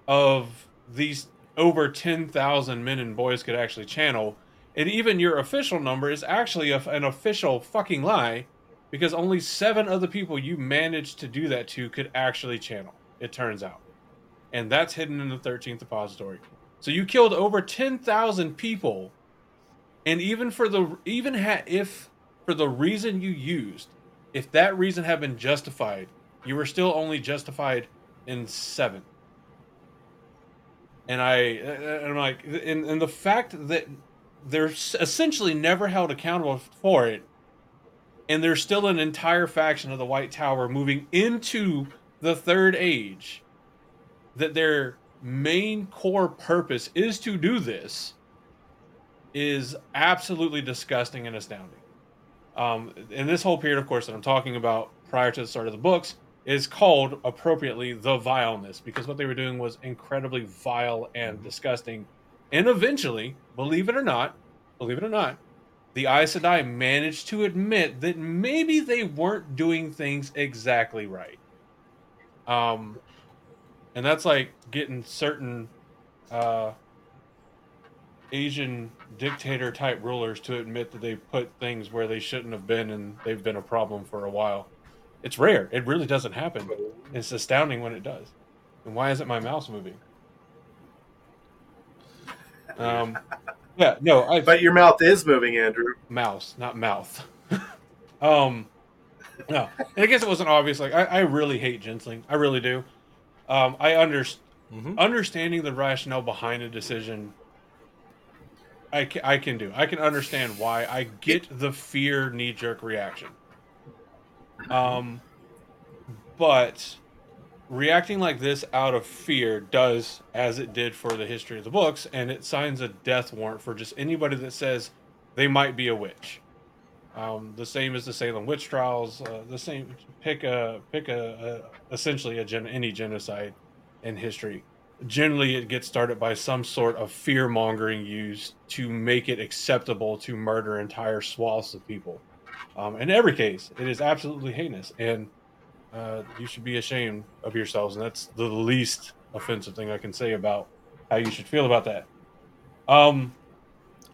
C: of these over 10,000 men and boys could actually channel. And even your official number is actually a, an official fucking lie because only seven of the people you managed to do that to could actually channel, it turns out. And that's hidden in the 13th depository. So you killed over 10,000 people. And even for the, even ha- if for the reason you used, if that reason had been justified, you were still only justified in seven. And I, and I'm like, and, and the fact that they're essentially never held accountable for it, and there's still an entire faction of the White Tower moving into the Third Age, that their main core purpose is to do this, is absolutely disgusting and astounding. Um, and this whole period, of course, that I'm talking about prior to the start of the books is called appropriately the vileness because what they were doing was incredibly vile and disgusting. And eventually, believe it or not, believe it or not, the Aes Sedai managed to admit that maybe they weren't doing things exactly right. Um, and that's like getting certain uh, Asian dictator type rulers to admit that they put things where they shouldn't have been and they've been a problem for a while. It's rare. It really doesn't happen. It's astounding when it does. And why isn't my mouse moving? Um, yeah, no, I (laughs)
A: But your mouth is moving, Andrew.
C: mouse, not mouth. (laughs) um, no, and I guess it wasn't obvious. Like I, I really hate gentling. I really do. Um, I understand
B: Mhm.
C: understanding the rationale behind a decision I can, I can do i can understand why i get the fear knee-jerk reaction um but reacting like this out of fear does as it did for the history of the books and it signs a death warrant for just anybody that says they might be a witch um, the same as the salem witch trials uh, the same pick a pick a, a essentially a gen, any genocide in history. Generally, it gets started by some sort of fear mongering used to make it acceptable to murder entire swaths of people. Um, in every case, it is absolutely heinous, and uh, you should be ashamed of yourselves. And that's the least offensive thing I can say about how you should feel about that. Um,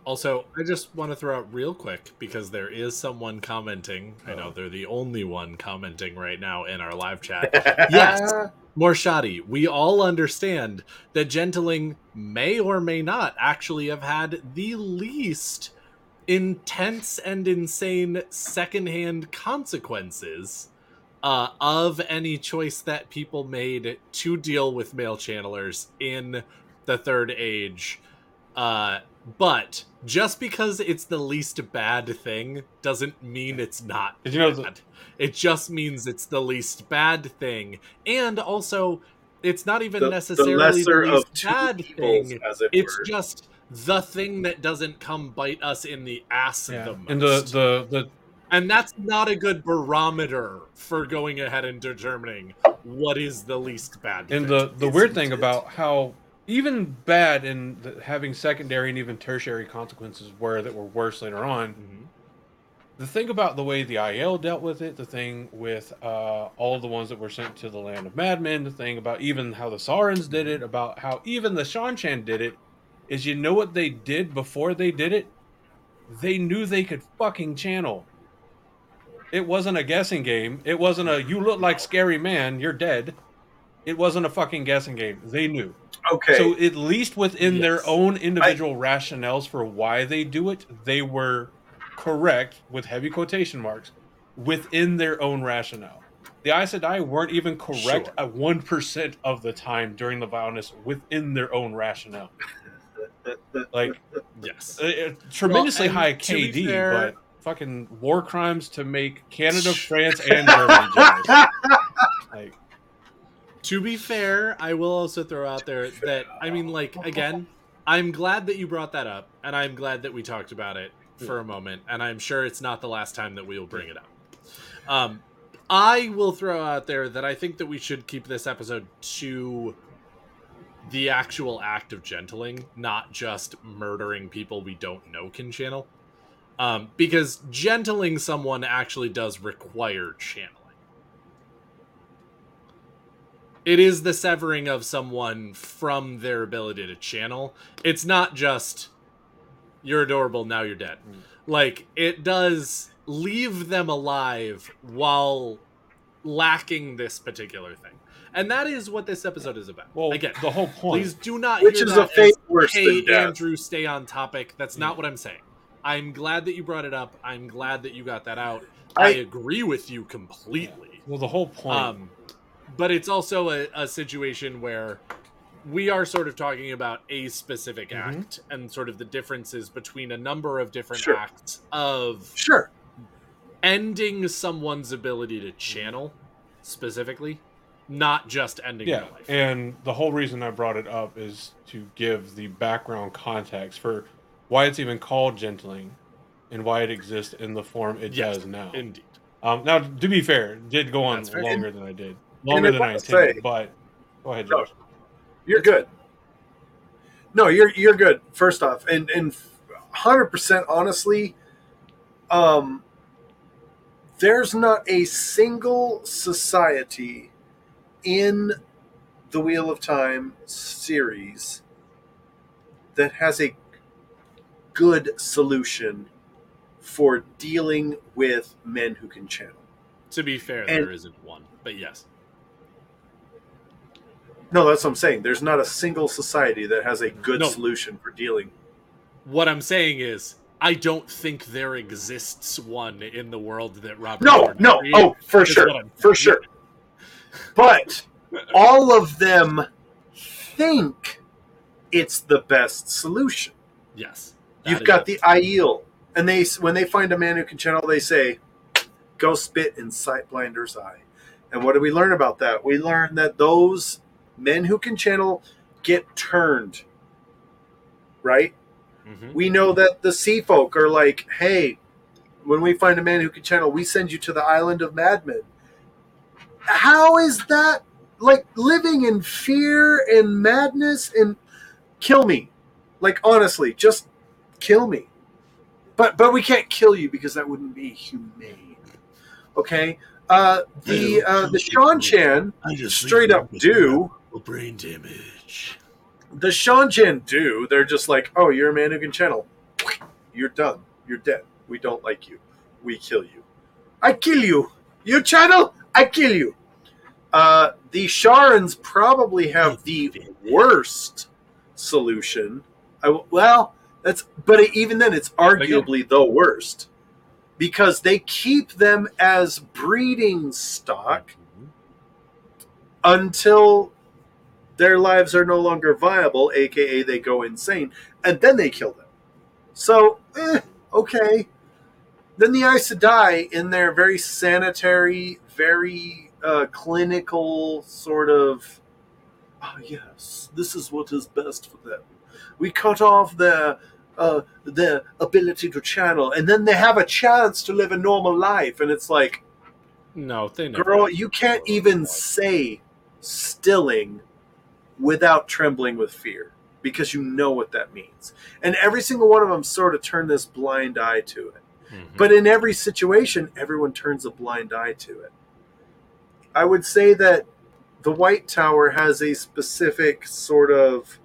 B: Also, I just want to throw out real quick because there is someone commenting. I know
C: Oh.
B: they're the only one commenting right now in our live chat. (laughs) Yes. More shoddy. We all understand that Gentling may or may not actually have had the least intense and insane secondhand consequences uh, of any choice that people made to deal with male channelers in the Third Age. Uh, but just because it's the least bad thing doesn't mean it's not
C: Did you know that-
B: bad. It just means it's the least bad thing. And also, it's not even
A: The, the
B: necessarily the,
A: lesser
B: least
A: of two
B: bad
A: evils,
B: thing.
A: as it
B: It's
A: were.
B: just the thing that doesn't come bite us in the ass
C: Yeah.
B: the most.
C: And the the the
B: and that's not a good barometer for going ahead and determining what is the least bad.
C: and
B: thing.
C: the the
A: Isn't
C: weird thing
A: it?
C: about how even bad and having secondary and even tertiary consequences were that were worse later on.
B: Mhm.
C: The thing about the way the Aiel dealt with it, the thing with uh, all the ones that were sent to the land of madmen, the thing about even how the Sharans did it, about how even the Seanchan did it, is you know what they did before they did it? They knew they could fucking channel. It wasn't a guessing game. It wasn't a you look like scary man, you're dead. It wasn't a fucking guessing game. They knew.
A: Okay.
C: So at least within
B: Yes.
C: their own individual rationales for why they do it, they were correct with heavy quotation marks within their own rationale. The Aes Sedai weren't even correct
B: Sure.
C: at one percent of the time during the violence within their own rationale. Like
B: yes.
C: uh, uh, tremendously
B: and
C: high KD,
B: fair-
C: but fucking war crimes to make Canada, France, and Germany. (laughs) Like,
B: To be fair, I will also throw out there that I mean, like again, I'm glad that you brought that up, and I'm glad that we talked about it for a moment, and I'm sure it's not the last time that we will bring it up. Um, I will throw out there that I think that we should keep this episode to the actual act of gentling, not just murdering people we don't know can channel. Um, because gentling someone actually does require channeling. It is the severing of someone from their ability to channel. It's not just you're adorable, now you're dead.
C: Mm.
B: Like it does leave them alive while lacking this particular thing. And that is what this episode is about.
C: well,
B: Again,
C: the whole point.
B: please do not
A: Which
B: hear
A: is
B: that
A: a fate
B: as,
A: worse
B: hey,
A: than death.
B: Andrew, stay on topic. That's not what I'm saying. I'm glad that you brought it up. I'm glad that you got that out. I,
A: I-
B: agree with you completely.
C: well, the whole point.
B: Um, but it's also a, a situation where we are sort of talking about a specific
C: Mhm.
B: act and sort of the differences between a number of different
A: Sure.
B: acts of
A: sure.
B: ending someone's ability to channel specifically, not just ending
C: yeah,
B: their life.
C: and the whole reason I brought it up is to give the background context for why it's even called gentling and why it exists in the form it
B: Yes,
C: does now.
B: Indeed.
C: Um, now, to be fair, it did go on
B: That's fair.
C: longer than I did, longer than I
A: wanna
C: intended.
A: say-
C: but go ahead,
A: No.
C: Josh.
A: You're good. No, you're you're good. First off, and and hundred percent honestly, um, there's not a single society in the Wheel of Time series that has a good solution for dealing with men who can channel.
B: To be fair,
A: And-
B: there isn't one, but yes.
A: No, that's what I'm saying. There's not a single society that has a good
B: No.
A: solution for dealing.
B: What I'm saying is, I don't think there exists one in the world that Robert.
A: No, no, oh, for sure, for sure. But all of them think it's the best solution.
B: Yes,
A: You've got
B: is-
A: the Aiel, and they when they find a man who can channel, they say, "Go spit in Sightblinder's eye." And what do we learn about that? We learn that those men who can channel get turned. Right?
B: Mhm.
A: We know that the sea folk are like, hey, when we find a man who can channel, we send you to the island of madmen. How is that like living in fear and madness and kill me? Like honestly, just kill me. But but we can't kill you because that wouldn't be humane. Okay? Uh the uh the Seanchan
B: I just
A: straight up do
B: brain damage.
A: the Seanchan do, they're just like, oh, you're a man who can channel. You're done. You're dead. We don't like you. We kill you. I kill you. You channel, I kill you. Uh, the Sharans probably have the worst solution. Well, that's but even then, it's arguably the worst because they keep them as breeding stock until their lives are no longer viable, aka they go insane, and then they kill them. So, eh, okay. Then the Aes Sedai, in their very sanitary, very uh, clinical sort of ah, yes, this is what is best for them. We cut off their uh, their ability to channel, and then they have a chance to live a normal life. And it's like,
B: No, they never.
A: girl, you can't even say stilling without trembling with fear because you know what that means. And every single one of them sort of turn this blind eye to it.
B: Mhm.
A: But in every situation, everyone turns a blind eye to it. I would say that the White Tower has a specific sort of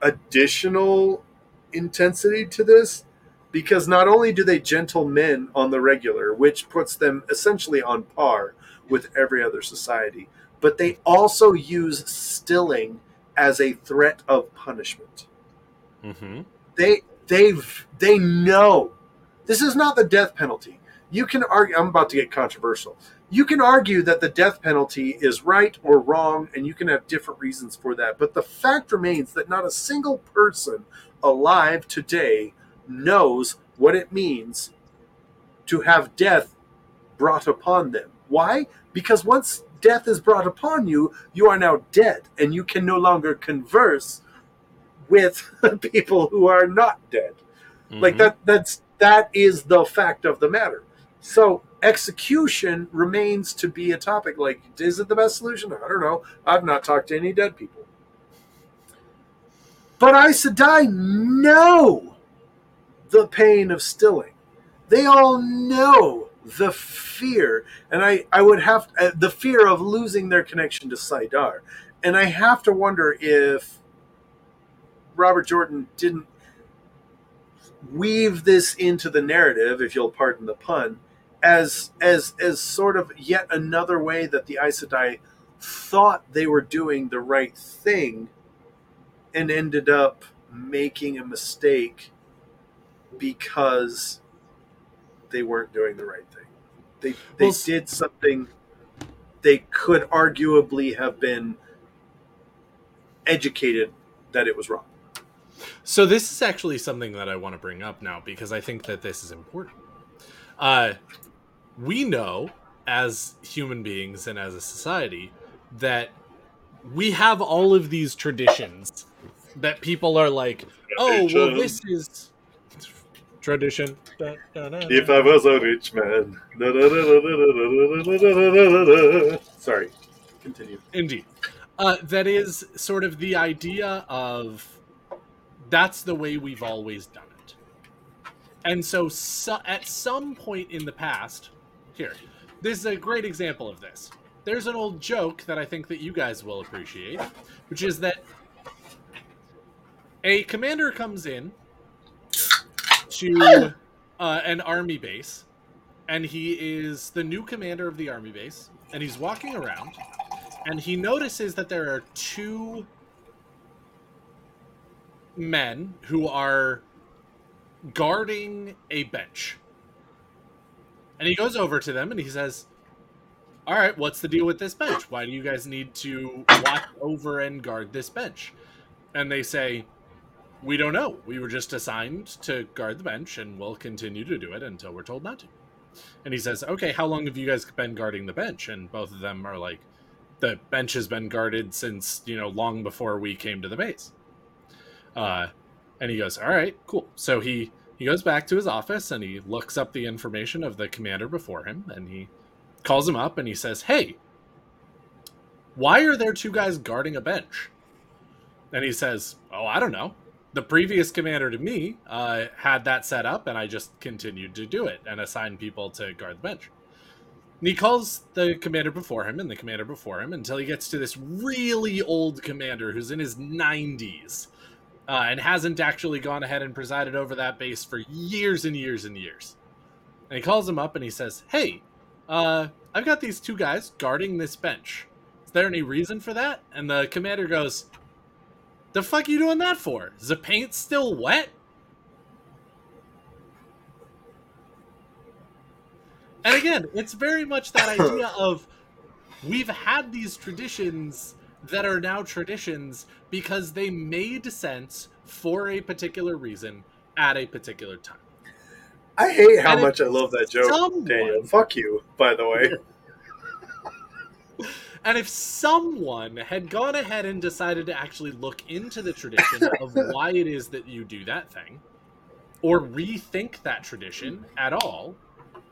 A: additional intensity to this because not only do they gentle men on the regular, which puts them essentially on par with every other society, but they also use stilling as a threat of punishment.
B: Mhm.
A: they they've they know. This is not the death penalty you can argue i'm about to get controversial you can argue that the death penalty is right or wrong and you can have different reasons for that but the fact remains that not a single person alive today knows what it means to have death brought upon them why because once death is brought upon you you are now dead and you can no longer converse with (laughs) people who are not dead. Like
B: Mhm.
A: that that's that is the fact of the matter. So execution remains to be a topic. Like, is it the best solution? I don't know. I've not talked to any dead people. But Aes Sedai know the pain of stilling. They all know the fear, and I, I would have uh, the fear of losing their connection to Saidar, and I have to wonder if Robert Jordan didn't weave this into the narrative, if you'll pardon the pun, as as as sort of yet another way that the Aes Sedai thought they were doing the right thing and ended up making a mistake because they weren't doing the right thing. They they
B: Well,
A: did something they could arguably have been educated that it was wrong.
B: So this is actually something that I want to bring up now because I think that this is important. Uh, we know as human beings and as a society that we have all of these traditions that people are like, oh, well, this is tradition. Da, da, da, da.
A: If I was a rich man. Sorry. Continue.
B: Indeed. Uh, that is sort of the idea of that's the way we've always done it. And so, so at some point in the past, here, this is a great example of this. There's an old joke that I think that you guys will appreciate, which is that a commander comes in to uh, an army base, and he is the new commander of the army base, and he's walking around, and he notices that there are two men who are guarding a bench. And he goes over to them and he says, All right, what's the deal with this bench? Why do you guys need to watch over and guard this bench? And they say, We don't know. We were just assigned to guard the bench and we'll continue to do it until we're told not to. And he says, Okay, how long have you guys been guarding the bench? And both of them are like, The bench has been guarded since, you know, long before we came to the base. Uh, and he goes, "All right, cool." So he he goes back to his office and he looks up the information of the commander before him, and he calls him up and he says, "Hey, why are there two guys guarding a bench?" And he says, "Oh, I don't know. The previous commander to me uh, had that set up, and I just continued to do it and assign people to guard the bench." And he calls the commander before him and the commander before him until he gets to this really old commander who's in his 90s uh, and hasn't actually gone ahead and presided over that base for years and years and years. And he calls him up and he says, Hey, uh, I've got these two guys guarding this bench. Is there any reason for that? And the commander goes, The fuck you doing that for? Is the paint still wet? And again, it's very much that (laughs) idea of we've had these traditions that are now traditions because they made sense for a particular reason at a particular time.
A: I hate how
B: And
A: much I love that joke,
B: someone-
A: Daniel. Fuck you, by the way. (laughs)
B: And if someone had gone ahead and decided to actually look into the tradition (laughs) of why it is that you do that thing, or rethink that tradition at all,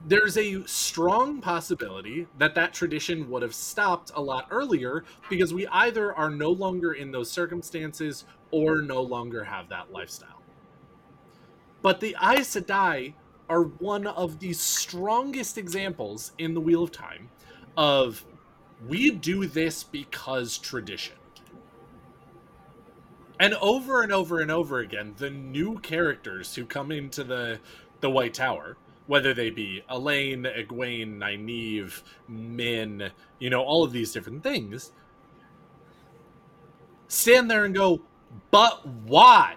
B: there's a strong possibility that that tradition would have stopped a lot earlier because we either are no longer in those circumstances or no longer have that lifestyle. But the Aes Sedai are one of the strongest examples in the Wheel of Time of we do this because tradition. And over and over and over again, the new characters who come into the the White Tower, whether they be Elayne, Egwene, Nynaeve, Min, you know, all of these different things, stand there and go, but why?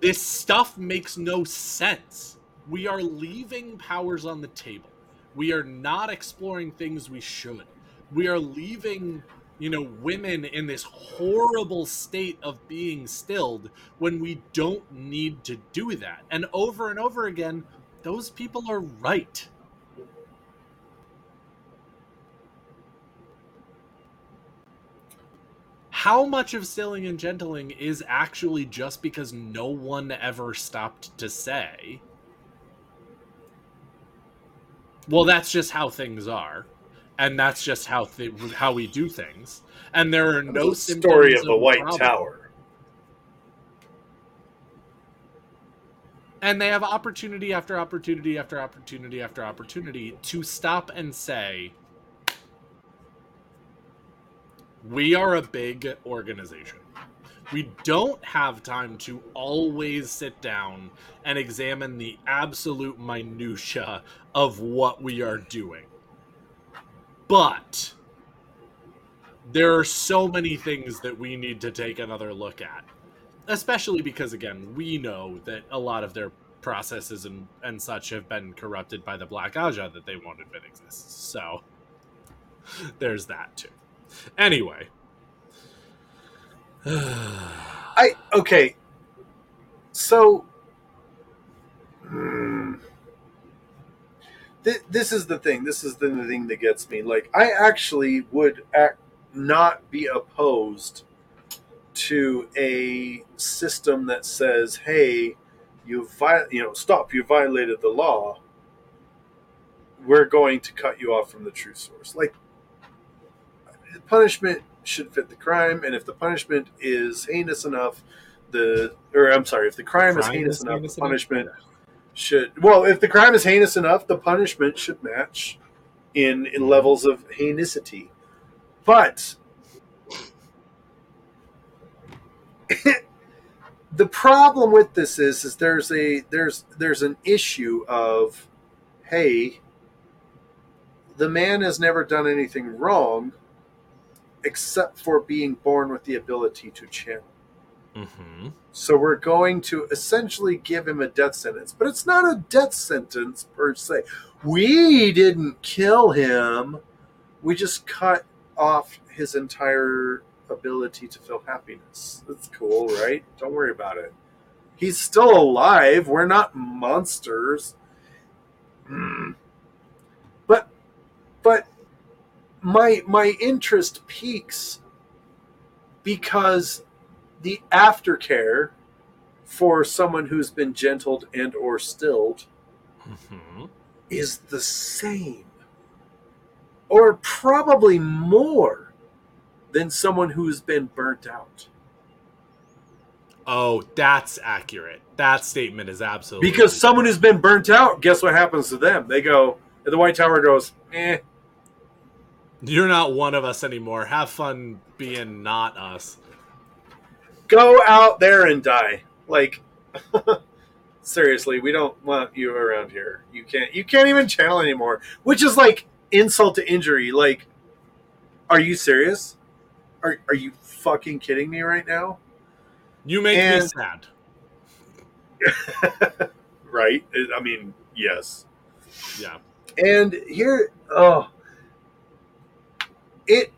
B: This stuff makes no sense. We are leaving powers on the table. We are not exploring things we should. We are leaving, you know, women in this horrible state of being stilled when we don't need to do that. And over and over again, those people are right. How much of stilling and gentling is actually just because no one ever stopped to say, well, that's just how things are, and that's just how th- how we do things, and there are no
A: story of the White
B: problem.
A: Tower.
B: And they have opportunity after opportunity after opportunity after opportunity to stop and say we are a big organization. We don't have time to always sit down and examine the absolute minutia of what we are doing. But there are so many things that we need to take another look at especially because again we know that a lot of their processes and, and such have been corrupted by the black ajah that they won't admit exists so (laughs) there's that too anyway (sighs)
A: I okay. So, hmm. Th- this is the thing. This is the thing that gets me. Like, I actually would act not be opposed to a system that says, "Hey, you vi- you know, stop. You violated the law. We're going to cut you off from the true source." Like, punishment should fit the crime, and if the punishment is heinous enough, the or I'm sorry, if the crime, is
B: Crime
A: heinous
B: is
A: enough,
B: heinous
A: the
B: enough?
A: punishment should well, if the crime is heinous enough, the punishment should match in in levels of heinousity. But (coughs) the problem with this is is there's a there's there's an issue of hey the man has never done anything wrong except for being born with the ability to channel.
B: Mm-hmm.
A: so we're going to essentially give him a death sentence but it's not a death sentence per se. We didn't kill him. We just cut off his entire ability to feel happiness. That's cool right? Don't worry about it. He's still alive. We're not monsters. Hmm. but but my my interest peaks because the aftercare for someone who's been gentled and or stilled
B: Mm-hmm.
A: is the same. Or probably more than someone who's been burnt out.
B: Oh that's accurate. That statement is absolutely
A: because someone who's been burnt out guess what happens to them? They go and the white tower goes eh.
B: You're not one of us anymore. Have fun being not us.
A: Go out there and die. Like (laughs) seriously we don't want you around here. You can't you can't even channel anymore. Which is like insult to injury. Like are you serious are, are you fucking kidding me right now?
B: You make me
A: And-
B: sad. (laughs)
A: Right? I mean yes.
B: Yeah.
A: And here oh. It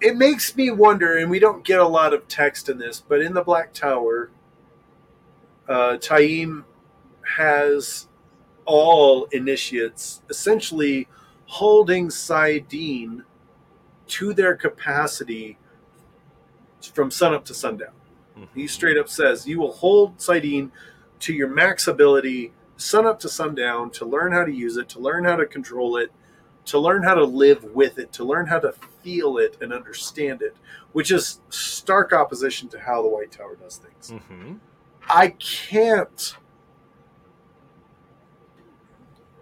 A: it makes me wonder and we don't get a lot of text in this but in the black tower uh taim has all initiates essentially holding Saidin to their capacity from sunup to sundown. He straight up says you will hold Saidin to your max ability, sunup to sundown, to learn how to use it, to learn how to control it, to learn how to live with it, to learn how to feel it and understand it, which is stark opposition to how the White Tower does things.
B: Mm-hmm.
A: I can't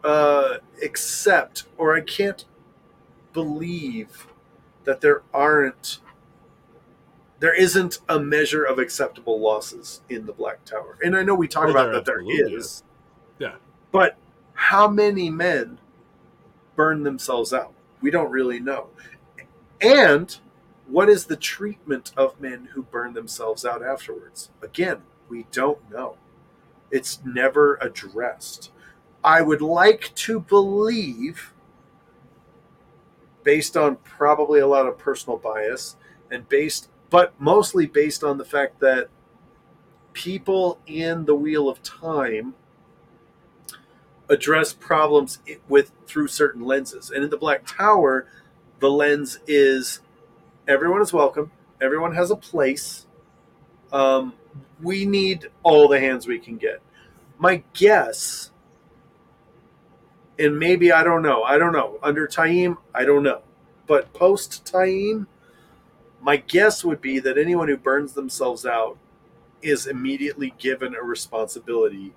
A: uh, accept or I can't believe that there aren't there isn't a measure of acceptable losses in the Black Tower. And I know we talk
B: Well,
A: about
B: there
A: that there is.
B: Yeah.
A: But how many men burn themselves out? We don't really know. And what is the treatment of men who burn themselves out afterwards? Again, we don't know. It's never addressed. I would like to believe, based on probably a lot of personal bias, and based, but mostly based on the fact that people in the Wheel of Time address problems with through certain lenses. And in the Black Tower, the lens is everyone is welcome, everyone has a place. Um, we need all the hands we can get. My guess, and maybe I don't know, I don't know. Under Taim, I don't know. But post Taim, my guess would be that anyone who burns themselves out is immediately given a responsibility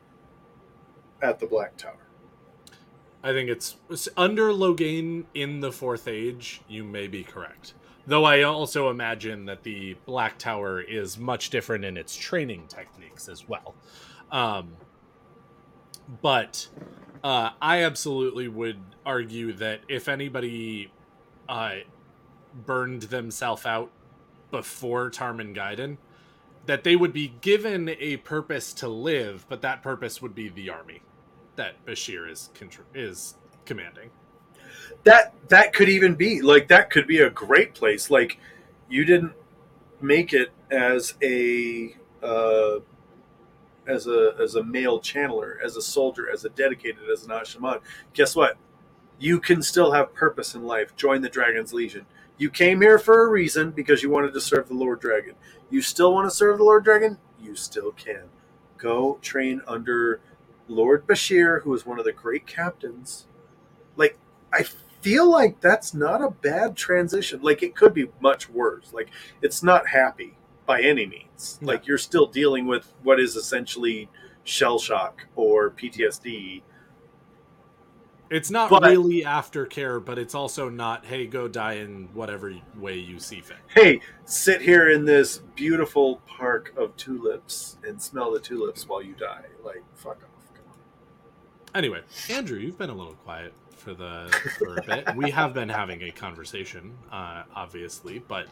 A: at the Black Tower.
B: I think it's it's under Logain in the Fourth Age. You may be correct, though. I also imagine that the Black Tower is much different in its training techniques as well. Um, but uh, I absolutely would argue that if anybody uh, burned themselves out before Tarmon Gai'don, that they would be given a purpose to live, but that purpose would be the army that Bashere is contr- is commanding.
A: that that could even be like that could be a great place like you didn't make it as a uh, as a as a male channeler as a soldier as a dedicated as an asha'man guess what? You can still have purpose in life. Join the dragon's legion. You came here for a reason because you wanted to serve the lord dragon. You still want to serve the lord dragon? You still can. Go train under lord bashere who is one of the great captains. Like I feel like that's not a bad transition. Like it could be much worse. Like it's not happy by any means. Like you're still dealing with what is essentially shell shock or PTSD.
B: It's not
A: But-
B: really aftercare, but it's also not hey go die in whatever way you see fit.
A: Hey, sit here in this beautiful park of tulips and smell the tulips while you die. Like fuck off. Come on.
B: Anyway, Andrew, you've been a little quiet for the for a bit. We have been having a conversation, uh, obviously, but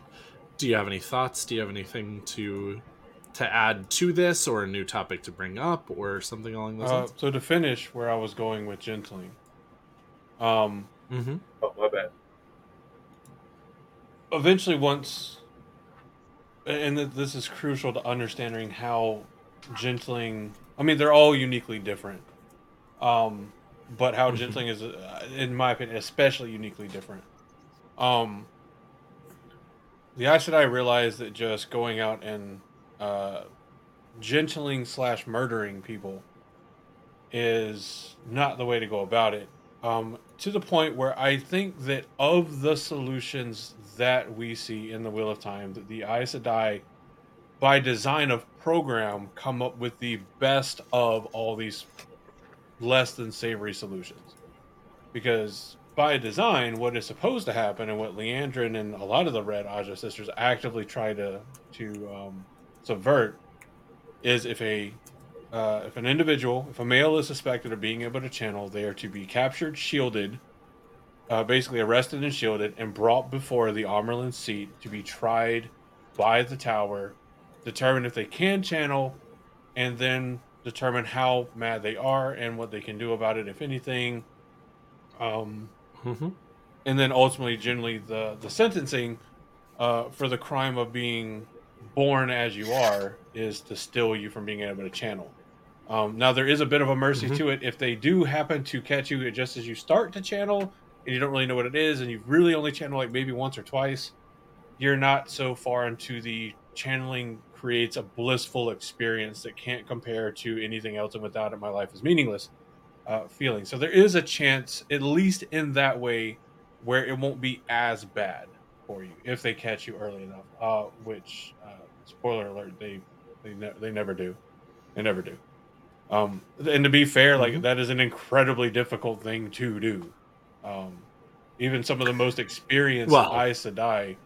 B: do you have any thoughts? Do you have anything to to add to this, or a new topic to bring up, or something along those
C: Uh,
B: lines?
C: so to finish where I was going with gentling, um,
B: Mm-hmm.
A: Oh my bad.
C: eventually once, and this is crucial to understanding how gentling. I mean, they're all uniquely different, um, but how
B: Mhm.
C: gentling is, uh, in my opinion, especially uniquely different. Um, the Aes Sedai realized that just going out and uh, gentling slash murdering people is not the way to go about it. Um, to the point where I think that of the solutions that we see in the Wheel of Time, that the Aes Sedai, by design of program, come up with the best of all these less than savory solutions. Because by design, what is supposed to happen, and what Liandrin and a lot of the Red Ajah sisters actively try to to um, subvert, is if a uh, if an individual, if a male is suspected of being able to channel, they are to be captured, shielded, uh, basically arrested and shielded, and brought before the Amyrlin seat to be tried by the tower, determine if they can channel, and then determine how mad they are and what they can do about it, if anything. Um,
B: Mm-hmm.
C: and then ultimately, generally, the the sentencing uh, for the crime of being born as you are is to still you from being able to channel. Um, now there is a bit of a mercy
B: Mhm.
C: to it if they do happen to catch you just as you start to channel and you don't really know what it is, and you've really only channeled like maybe once or twice, you're not so far into the channeling creates a blissful experience that can't compare to anything else, and without it, my life is meaningless. Uh, feeling. So there is a chance, at least in that way, where it won't be as bad for you if they catch you early enough. Uh, which, uh, spoiler alert, they they, ne- they never do. They never do. Um, and to be fair, like
B: Mhm.
C: that is an incredibly difficult thing to do. Um, even some of the most experienced
B: Well-
C: Aes Sedai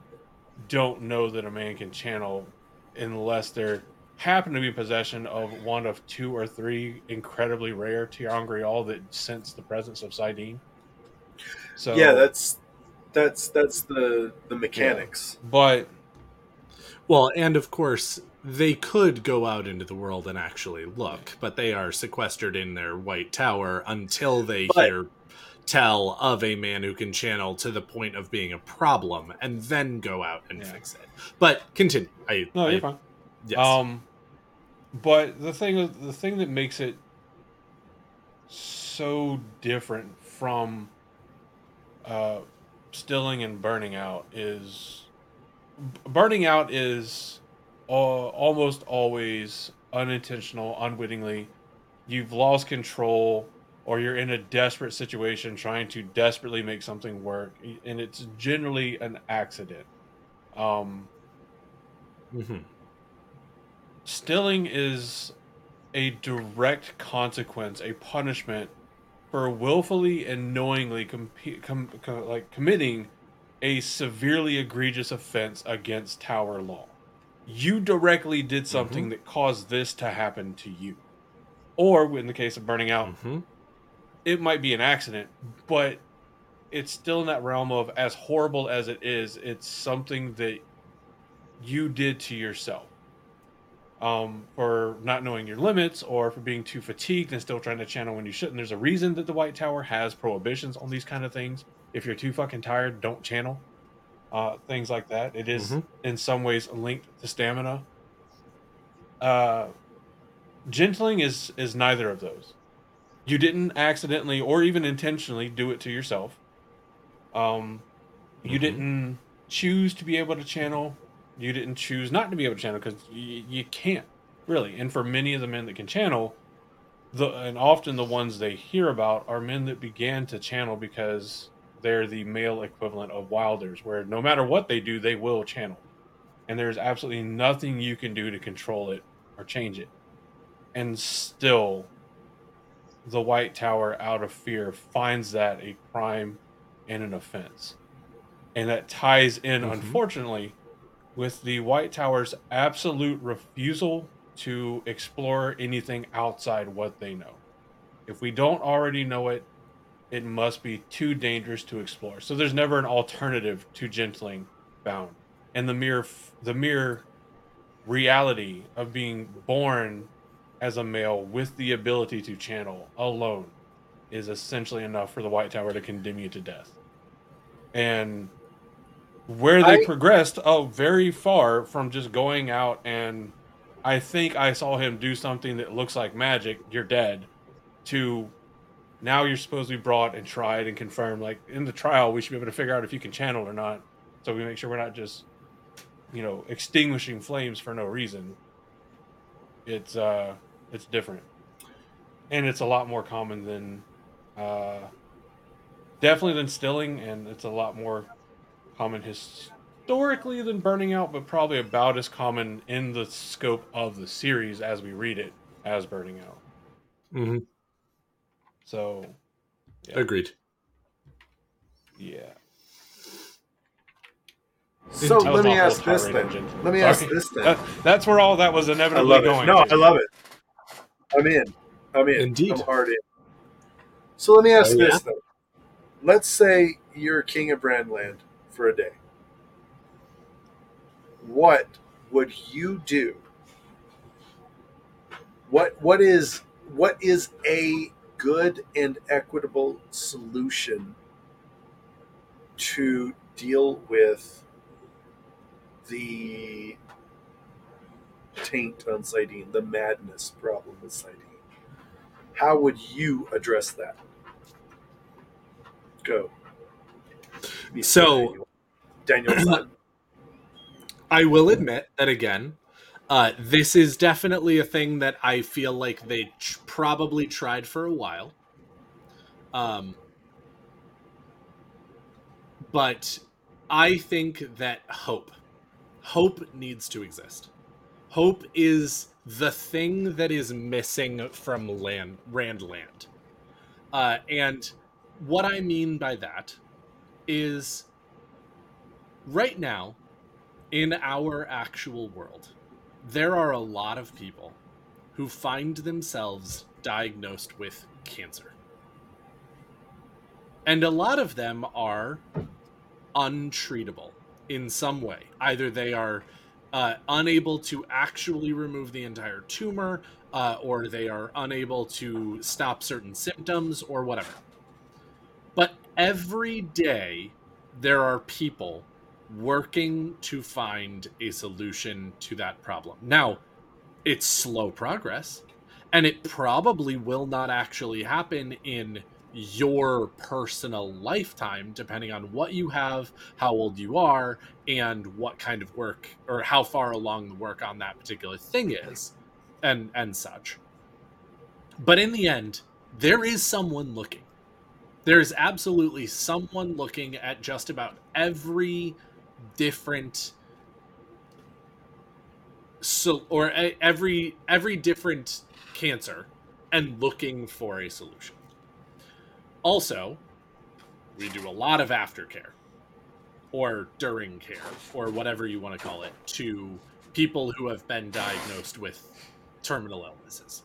C: don't know that a man can channel unless they're happen to be in possession of one of two or three incredibly rare ter'angreal that sense the presence of Saidin. So
A: yeah, that's that's that's the the mechanics.
C: but
B: Well, and of course, they could go out into the world and actually look, but they are sequestered in their white tower until they
A: But-
B: hear tell of a man who can channel to the point of being a problem and then go out and
C: Yeah.
B: fix it. But continue. I,
C: no, you're fine.
B: yes.
C: Um, but the thing, the thing that makes it so different from uh, stilling and burning out is burning out is al- almost always unintentional, unwittingly. You've lost control, or you're in a desperate situation trying to desperately make something work, and it's generally an accident. Um,
B: Mhm.
C: Stilling is a direct consequence, a punishment for willfully and knowingly comp- com- com- like committing a severely egregious offense against tower law. You directly did something that caused this to happen to you. Or in the case of burning out,
B: Mhm.
C: it might be an accident, but it's still in that realm of as horrible as it is, it's something that you did to yourself. Um, for not knowing your limits or for being too fatigued and still trying to channel when you shouldn't. There's a reason that the White Tower has prohibitions on these kind of things. If you're too fucking tired, don't channel. Uh, things like that. It is
B: Mhm.
C: in some ways linked to stamina. Uh, gentling is is neither of those you didn't accidentally or even intentionally do it to yourself um you
B: Mhm.
C: didn't choose to be able to channel you didn't choose not to be able to channel because you, you can't really. And for many of the men that can channel the and often the ones they hear about are men that began to channel because they're the male equivalent of wilders where no matter what they do they will channel. And there's absolutely nothing you can do to control it or change it. And still the white tower out of fear finds that a crime and an offense. And that ties in
B: Mhm.
C: unfortunately with the white tower's absolute refusal to explore anything outside what they know if we don't already know it it must be too dangerous to explore so there's never an alternative to gentling bound. and the mere the mere reality of being born as a male with the ability to channel alone is essentially enough for the White Tower to condemn you to death. And where they
A: I-
C: progressed oh very far from just going out and I think I saw him do something that looks like magic, you're dead, to now you're supposed to be brought and tried and confirmed. Like in the trial, we should be able to figure out if you can channel or not. So we make sure we're not just, you know, extinguishing flames for no reason. It's uh it's different. And it's a lot more common than uh definitely than stilling, and it's a lot more common historically than burning out, but probably about as common in the scope of the series as we read it as burning out.
B: Mhm.
C: So Yeah.
B: Agreed.
C: yeah.
A: So let me ask this
C: tirade
A: then.
C: on Gentleman.
A: Let me
C: Sorry.
A: ask this then.
C: That, that's where all that was
A: I
C: inevitably
A: love it.
C: going.
A: No,
C: to.
A: I love it. I'm in. I'm in.
B: Indeed.
A: I'm hard in. So let me ask
B: Oh, yeah?
A: this then. Let's say you're king of Randland for a day. What would you do? What what is what is a good and equitable solution to deal with the taint on Saidin, the madness problem with Saidin. How would you address that? Go.
B: So-
A: Daniel's son. (clears throat)
B: I will admit that again, uh, this is definitely a thing that I feel like they probably tried for a while. Um, but I think that hope, hope needs to exist. Hope is the thing that is missing from land Randland, uh, and what I mean by that is right now in our actual world, there are a lot of people who find themselves diagnosed with cancer. And a lot of them are untreatable in some way. Either they are uh, unable to actually remove the entire tumor, uh, or they are unable to stop certain symptoms, or whatever. But every day, there are people working to find a solution to that problem. Now, it's slow progress, and it probably will not actually happen in your personal lifetime, depending on what you have, how old you are, and what kind of work or how far along the work on that particular thing is, and and such. But in the end, there is someone looking. There's absolutely someone looking at just about every different so or a, every every different cancer and looking for a solution. Also, we do a lot of aftercare or during care or whatever you want to call it to people who have been diagnosed with terminal illnesses.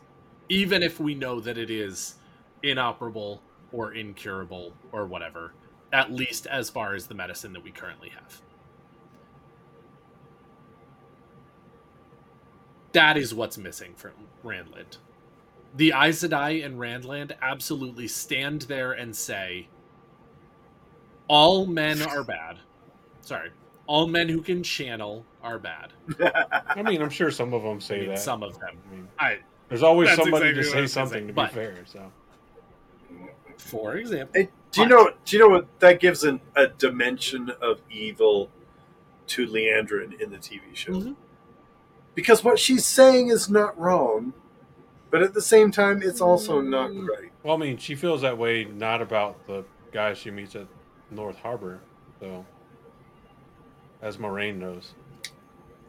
B: Even if we know that it is inoperable or incurable or whatever, at least as far as the medicine that we currently have. That is what's missing from Randland. The Aes Sedai and Randland absolutely stand there and say, all men are bad. Sorry. All men who can channel are bad.
C: I mean, I'm sure some of them
B: I
C: say
B: mean,
C: that.
B: some of them.
C: I mean,
B: I,
C: there's always somebody
B: exactly
C: to say
B: was gonna
C: something to
B: but-
C: be fair. So
B: for example,
A: Hey, do you know? Do you know what that gives an, a dimension of evil to Liandrin in the TV show?
B: Mhm.
A: Because what she's saying is not wrong, but at the same time, it's also not
B: Mm.
A: right.
C: Well, I mean, she feels that way not about the guy she meets at North Harbor, so as Moiraine knows.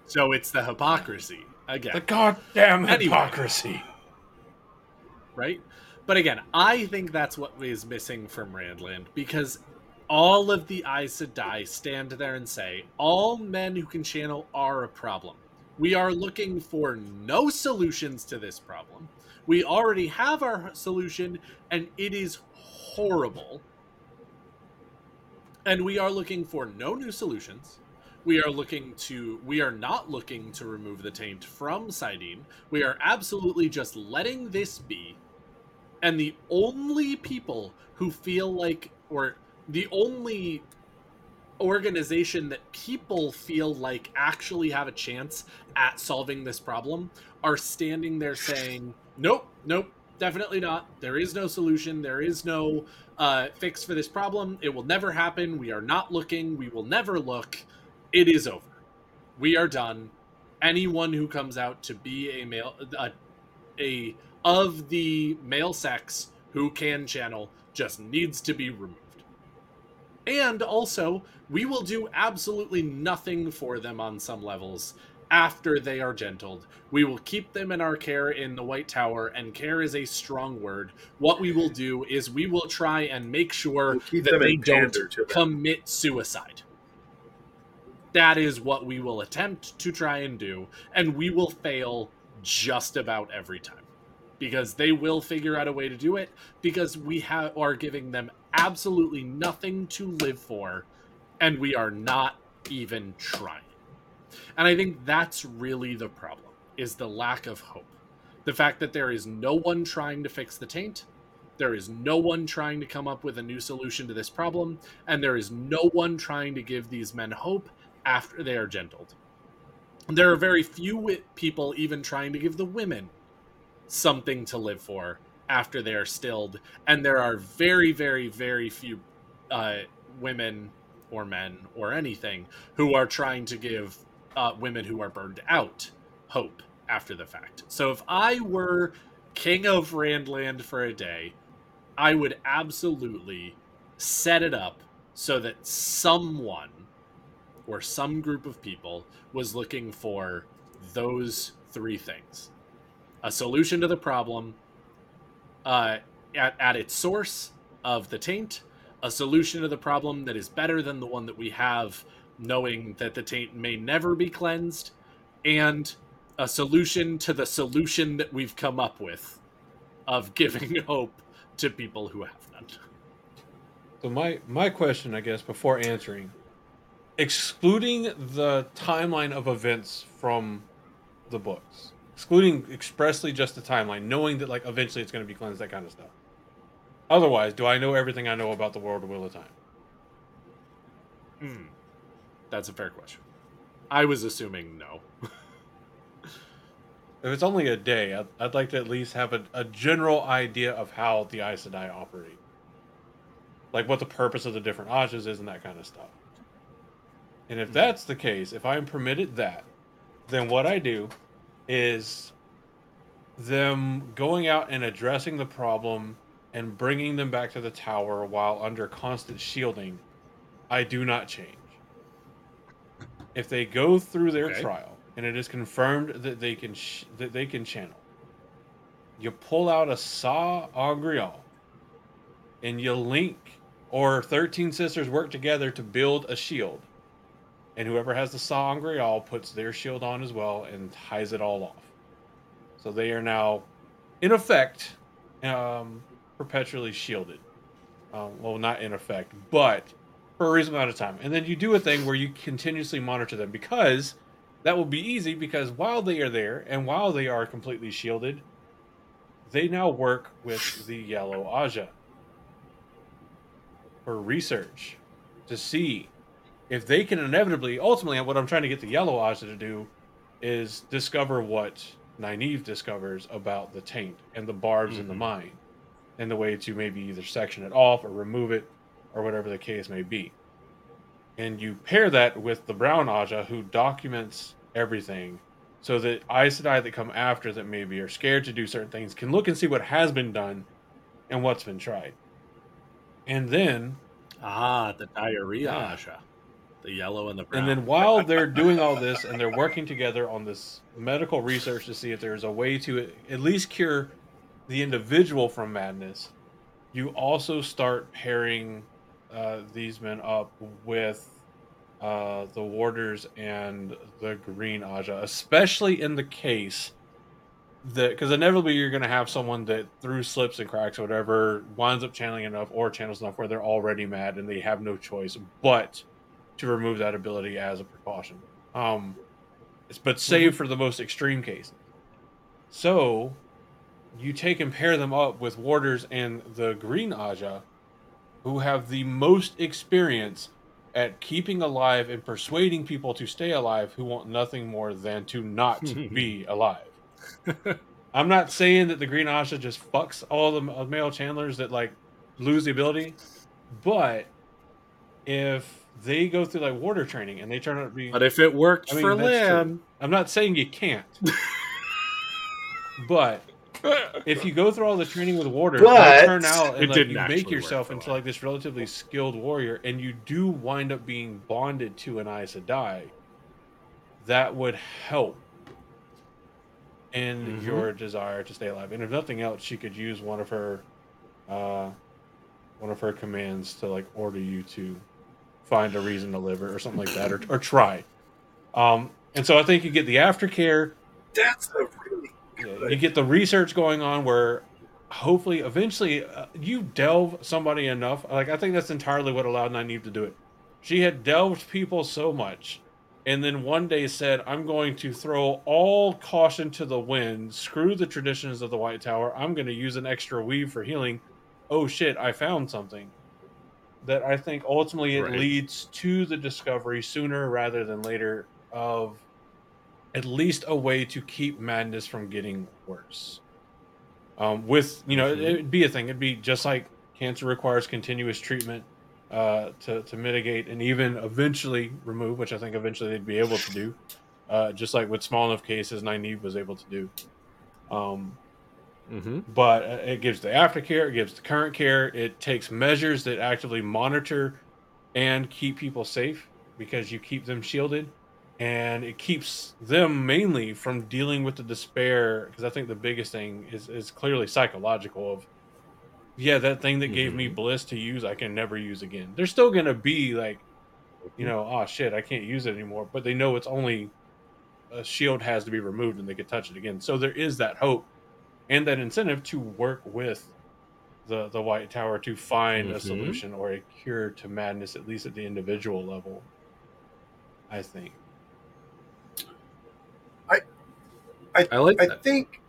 B: so it's the hypocrisy again.
C: The goddamn
B: Anyway.
C: hypocrisy.
B: right? But again, I think that's what is missing from Randland because all of the Aes Sedai stand there and say, all men who can channel are a problem. We are looking for no solutions to this problem. We already have our solution, and it is horrible. And we are looking for no new solutions. We are looking to, we are not looking to remove the taint from Saidin. We are absolutely just letting this be. And the only people who feel like, or the only organization that people feel like actually have a chance at solving this problem are standing there saying, nope, nope, definitely not. There is no solution. There is no uh, fix for this problem. It will never happen. We are not looking. We will never look. It is over. We are done. Anyone who comes out to be a male, a, a of the male sex who can channel just needs to be removed. And also, we will do absolutely nothing for them on some levels after they are gentled. We will keep them in our care in the White Tower, and care is a strong word. What we will do is we will try and make sure
A: We'll
B: that they don't
A: pander to them.
B: commit suicide. That is what we will attempt to try and do, and we will fail just about every time because they will figure out a way to do it because we have are giving them absolutely nothing to live for and we are not even trying. And I think that's really the problem is the lack of hope. The fact that there is no one trying to fix the taint, there is no one trying to come up with a new solution to this problem, and there is no one trying to give these men hope after they are gentled. There are very few people even trying to give the women something to live for after they are stilled, and there are very, very, very few uh, women or men or anything who are trying to give uh, women who are burned out hope after the fact. So if I were king of Randland for a day, I would absolutely set it up so that someone or some group of people was looking for those three things a solution to the problem uh, at, at its source of the taint, a solution to the problem that is better than the one that we have, knowing that the taint may never be cleansed, and a solution to the solution that we've come up with of (laughs) giving hope to people who have none.
C: So my my question, I guess, before answering, excluding the timeline of events from the books, excluding expressly just the timeline, knowing that like eventually it's going to be cleansed, that kind of stuff. Otherwise, do I know everything I know about the world of Wheel of Time?
B: Hmm. That's a fair question. I was assuming no. (laughs)
C: If it's only a day, I'd, I'd like to at least have a, a general idea of how the Aes Sedai operate. Like what the purpose of the different Ajahs is and that kind of stuff. And if that's the case, if I'm permitted that, then what I do is them going out and addressing the problem and bringing them back to the tower while under constant shielding, I do not change. If they go through their
B: Okay.
C: trial and it is confirmed that they can sh- that they can channel, you pull out a sa'angreal and you link or 13 sisters work together to build a shield. And whoever has the sa'angreal puts their shield on as well and ties it all off. So they are now, in effect, um, perpetually shielded. Um, well, not in effect, but for a reasonable amount of time. And then you do a thing where you continuously monitor them because that will be easy because while they are there and while they are completely shielded, they now work with the yellow Ajah for research to see if they can inevitably, ultimately, what I'm trying to get the yellow Ajah to do is discover what Nynaeve discovers about the taint and the barbs in the mine and the way to maybe either section it off or remove it or whatever the case may be. And you pair that with the brown Ajah who documents everything so that Aes Sedai that come after that maybe are scared to do certain things can look and see what has been done and what's been tried. And then
B: Ah, the diarrhea
C: Yeah.
B: Asha. The yellow and the brown.
C: and then while (laughs) they're doing all this and they're working together on this medical research to see if there's a way to at least cure the individual from madness, you also start pairing uh, these men up with uh, the warders and the green Ajah, especially in the case that because inevitably you're going to have someone that through slips and cracks or whatever winds up channeling enough or channels enough where they're already mad and they have no choice but to remove that ability as a precaution. Um, but save for the most extreme cases. So you take and pair them up with warders and the green Ajah, who have the most experience at keeping alive and persuading people to stay alive who want nothing more than to not (laughs) be alive. I'm not saying that the green Ajah just fucks all the male channelers that like lose the ability, but if they go through like warder training and they turn out to be
B: but if it worked
C: I mean,
B: for
C: that's true.
B: Lan,
C: I'm not saying you can't. (laughs) but if you go through all the training with warder,
A: But-
C: you turn out
B: It
C: and like,
B: didn't
C: you make yourself into like this relatively skilled warrior, and you do wind up being bonded to an Aes Sedai, that would help in
B: Mhm.
C: your desire to stay alive. And if nothing else, she could use one of her, uh, one of her commands to like order you to find a reason to live or, something like that, or, or try. Um, and so I think you get the aftercare.
A: That's a really
C: yeah, you get the research going on where hopefully eventually uh, you delve somebody enough like i think that's entirely what allowed nynaeve to do it. She had delved people so much and then one day said i'm going to throw all caution to the wind. Screw the traditions of the white tower. I'm going to use an extra weave for healing. Oh shit i found something that i think ultimately it
B: Right.
C: leads to the discovery sooner rather than later of at least a way to keep madness from getting worse. Um, with you know,
B: Mhm.
C: it'd be a thing. It'd be just like cancer requires continuous treatment. uh, to to mitigate and even eventually remove, which I think eventually they'd be able to do, uh, just like with small enough cases Nynaeve was able to do. Um,
B: Mm-hmm.
C: but uh, it gives the aftercare, it gives the current care, it takes measures that actively monitor and keep people safe because you keep them shielded, and it keeps them mainly from dealing with the despair. Because I think the biggest thing is is clearly psychological. Of yeah, that thing that gave me bliss to use, I can never use again. They're still gonna be like, you know, oh shit, I can't use it anymore. But they know it's only a shield has to be removed and they can touch it again. So there is that hope and that incentive to work with the the White Tower to find a
B: Mhm.
C: solution or a cure to madness, at least at the individual level. I think.
B: I like
A: I
B: that.
A: think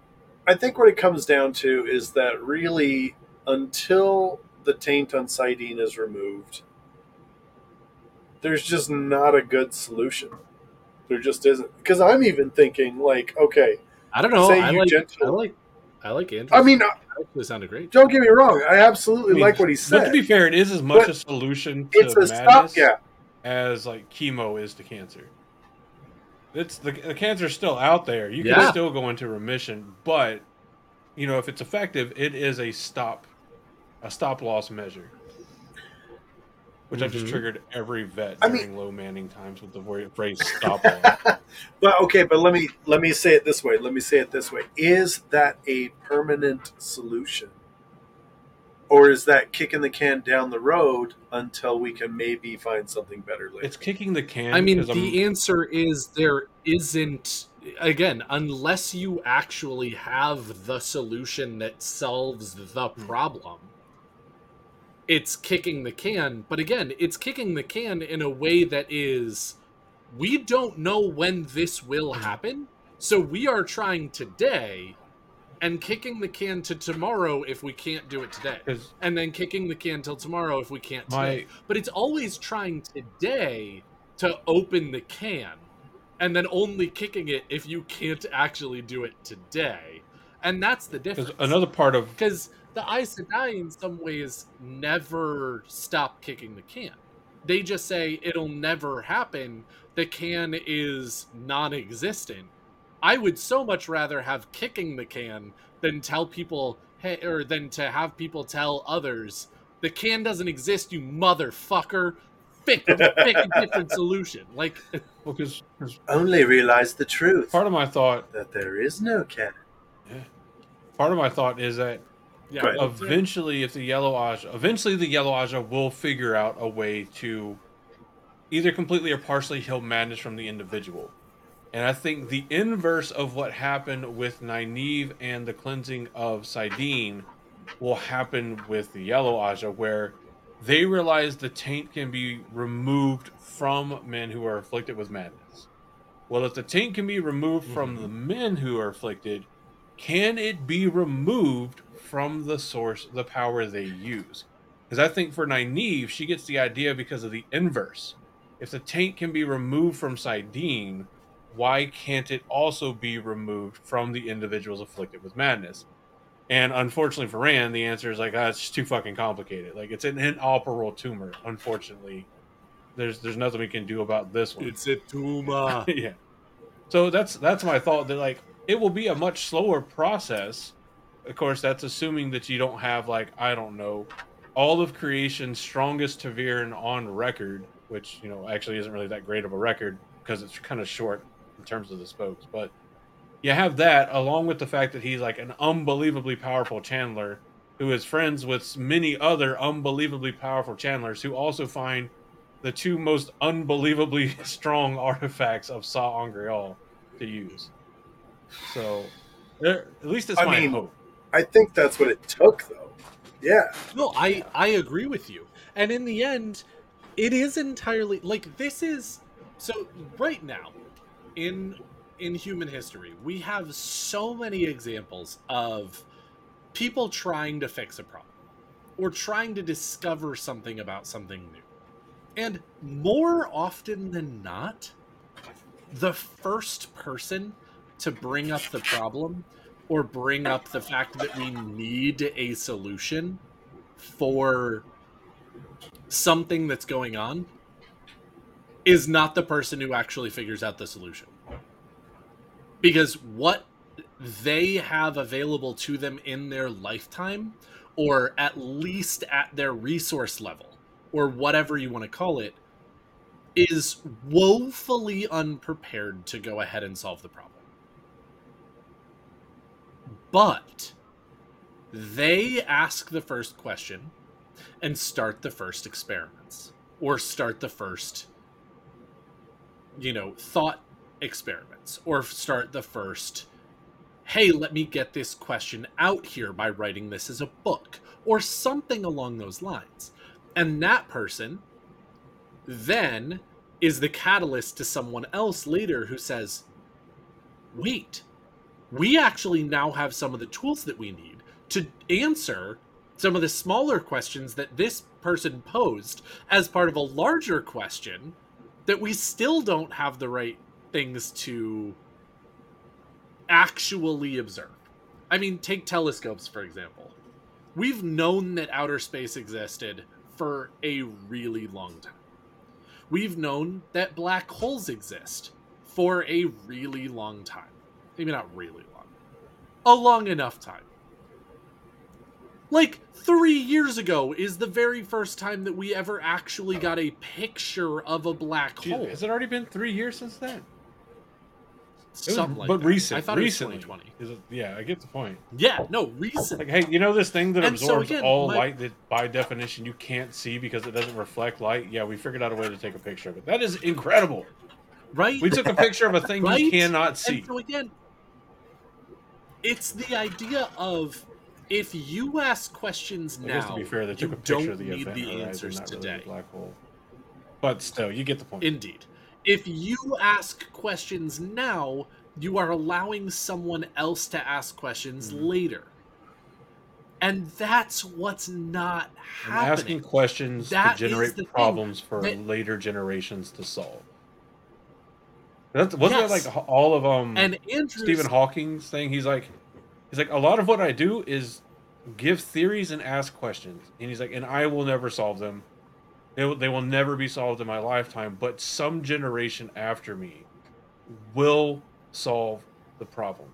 A: I think what it comes down to is that really until the taint on Saidin is removed, there's just not a good solution. There just isn't. Because I'm even thinking like, okay,
B: I don't know.
A: say
B: I
A: you
B: like,
A: gentle-
B: I like. I like Andrew.
A: I mean, uh,
B: it sounded great.
A: don't get me wrong, I absolutely
C: I mean,
A: like what he said.
C: But to be fair, it is as much
A: But
C: a solution to
A: it's a
C: madness
A: stopgap.
C: as like chemo is to cancer. It's the, the cancer's still out there. You
B: Yeah.
C: can still go into remission, but you know if it's effective, it is a stop, a stop loss measure. Which I've just
B: Mhm.
C: triggered every vet
A: I
C: during
A: mean-
C: low manning times with the phrase (laughs) stop.
A: But okay, but let me let me say it this way. Let me say it this way. Is that a permanent solution? Or is that kicking the can down the road until we can maybe find something better later?
C: it's kicking the can.
B: I mean,
C: 'cause I'm-
B: the answer is there isn't. Again, unless you actually have the solution that solves the
C: Hmm.
B: problem, it's kicking the can. But again, it's kicking the can in a way that is we don't know when this will happen. So we are trying today and kicking the can to tomorrow if we can't do it today. And then kicking the can till tomorrow if we can't today
C: my
B: but it's always trying today to open the can and then only kicking it if you can't actually do it today and that's the difference
C: another part of
B: because the Aes Sedai in some ways never stop kicking the can. They just say it'll never happen. The can is non-existent. I would so much rather have kicking the can than tell people hey or than to have people tell others the can doesn't exist you motherfucker. Pick, pick a different (laughs) solution. Like
C: well, 'cause- 'cause
A: Only realize the truth.
C: part of my thought,
A: that there is no can. Yeah.
C: part of my thought is that
B: yeah
A: Right.
C: eventually if the yellow ajah eventually the yellow ajah will figure out a way to either completely or partially heal madness from the individual and i think the inverse of what happened with Nynaeve and the cleansing of Saidin will happen with the yellow ajah where they realize the taint can be removed from men who are afflicted with madness well if the taint can be removed from
B: Mhm.
C: the men who are afflicted can it be removed from the source, the power they use? Because I think for Nynaeve, she gets the idea because of the inverse. If the taint can be removed from Saidin, why can't it also be removed from the individuals afflicted with madness? And unfortunately for Rand, the answer is like, ah, it's just too fucking complicated. Like it's an inoperable tumor. Unfortunately, there's there's nothing we can do about this one.
B: it's a tumor (laughs)
C: yeah. So that's that's my thought that like it will be a much slower process. Of course, that's assuming that you don't have like I don't know all of creation's strongest ta'veren on record, which you know actually isn't really that great of a record because it's kind of short in terms of the spokes. But you have that along with the fact that he's like an unbelievably powerful channeler who is friends with many other unbelievably powerful channelers who also find the two most unbelievably (laughs) strong artifacts of sa'angreal to use. So, there, at least it's
A: I
C: my
A: mean,
C: hope.
A: I think that's what it took, though. Yeah.
B: No, I I agree with you. And in the end, it is entirely like this is so right now in in human history, we have so many examples of people trying to fix a problem or trying to discover something about something new. And more often than not, the first person to bring up the problem or bring up the fact that we need a solution for something that's going on is not the person who actually figures out the solution. Because what they have available to them in their lifetime, or at least at their resource level, or whatever you want to call it, is woefully unprepared to go ahead and solve the problem. But they ask the first question and start the first experiments or start the first you know thought experiments or start the first hey let me get this question out here by writing this as a book or something along those lines. And that person then is the catalyst to someone else later who says wait we actually now have some of the tools that we need to answer some of the smaller questions that this person posed as part of a larger question that we still don't have the right things to actually observe. I mean, take telescopes, for example. We've known that outer space existed for a really long time. We've known that black holes exist for a really long time. Maybe not really long, a long enough time. Like three years ago is the very first time that we ever actually got a picture of a black
C: Gee,
B: hole.
C: Has it already been three years since then? It was-
B: Something like
C: but
B: that.
C: recent.
B: I thought
C: recently.
B: it was 2020.
C: Is it, yeah, I get the point.
B: Yeah, no, recent.
C: Like, hey, you know this thing that
B: And so
C: absorbs
B: again,
C: all
B: my-
C: light that by definition you can't see because it doesn't reflect light? Yeah, we figured out a way to take a picture of it. That is incredible.
B: right?
C: We took a picture of a thing
B: Right?
C: you cannot see.
B: And so again, it's the idea of if you ask questions
C: I guess
B: now,
C: to be fair, they took
B: you
C: a picture
B: don't
C: of the
B: need
C: event
B: the
C: horizon,
B: answers
C: not really
B: today.
C: black hole. But still, you get the point.
B: Indeed. If you ask questions now, you are allowing someone else to ask questions
C: Mhm.
B: later. And that's what's not
C: And
B: happening.
C: asking questions
B: That
C: to generate
B: the thing
C: problems for
B: that-
C: later generations to solve. That's, wasn't
B: Yes.
C: that like all of um
B: and Andrew's
C: Stephen Hawking's thing? He's like, he's like, a lot of what I do is give theories and ask questions, and he's like, and I will never solve them. They will, they will never be solved in my lifetime, but some generation after me will solve the problem.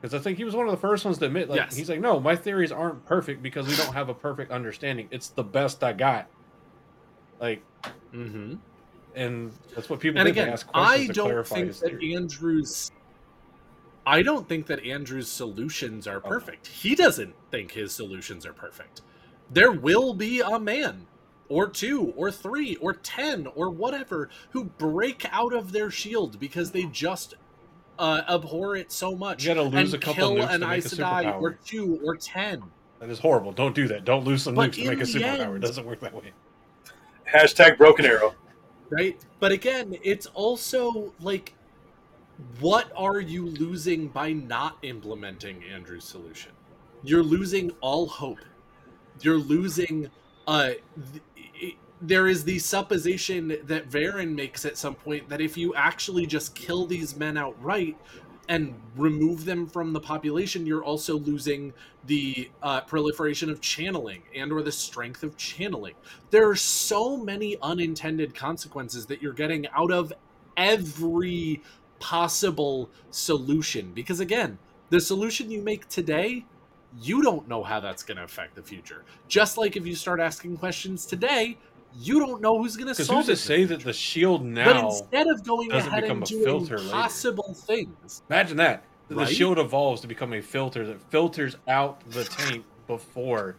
C: Because I think he was one of the first ones to admit, like,
B: Yes.
C: he's like, no, my theories aren't perfect because we don't have a perfect understanding. It's the best I got. Like,
B: Mhm.
C: And that's what people
B: and
C: did. they
B: again,
C: ask questions
B: I don't think that
C: theory.
B: Andrew's. I don't think that Andrew's solutions are
C: Okay.
B: perfect. He doesn't think his solutions are perfect. There will be a man, or two, or three, or ten, or whatever, who break out of their shield because they just uh, abhor it so much.
C: You gotta lose
B: and
C: a couple
B: kill
C: nukes
B: an
C: to make a
B: Aes Sedai, or two, or ten.
C: That is horrible. Don't do that. Don't lose some
B: But
C: nukes to make a
B: in the
C: superpower. It doesn't work that way.
A: Hashtag broken arrow.
B: Right? But again, it's also like, what are you losing by not implementing Andrew's solution? You're losing all hope. You're losing. Uh, th- there is the supposition that Verin makes at some point that if you actually just kill these men outright and remove them from the population, you're also losing the uh, proliferation of channeling and or the strength of channeling. There are so many unintended consequences that you're getting out of every possible solution. Because again the solution you make today you don't know how that's going to affect the future. Just like if you start asking questions today you don't know who's going to
C: Because
B: solve
C: who's to
B: it in the
C: say that the shield now?
B: but instead of going
C: doesn't
B: ahead
C: become
B: and
C: a
B: doing
C: filter later.
B: possible things
C: Imagine that. The
B: Right?
C: shield evolves to become a filter that filters out the taint before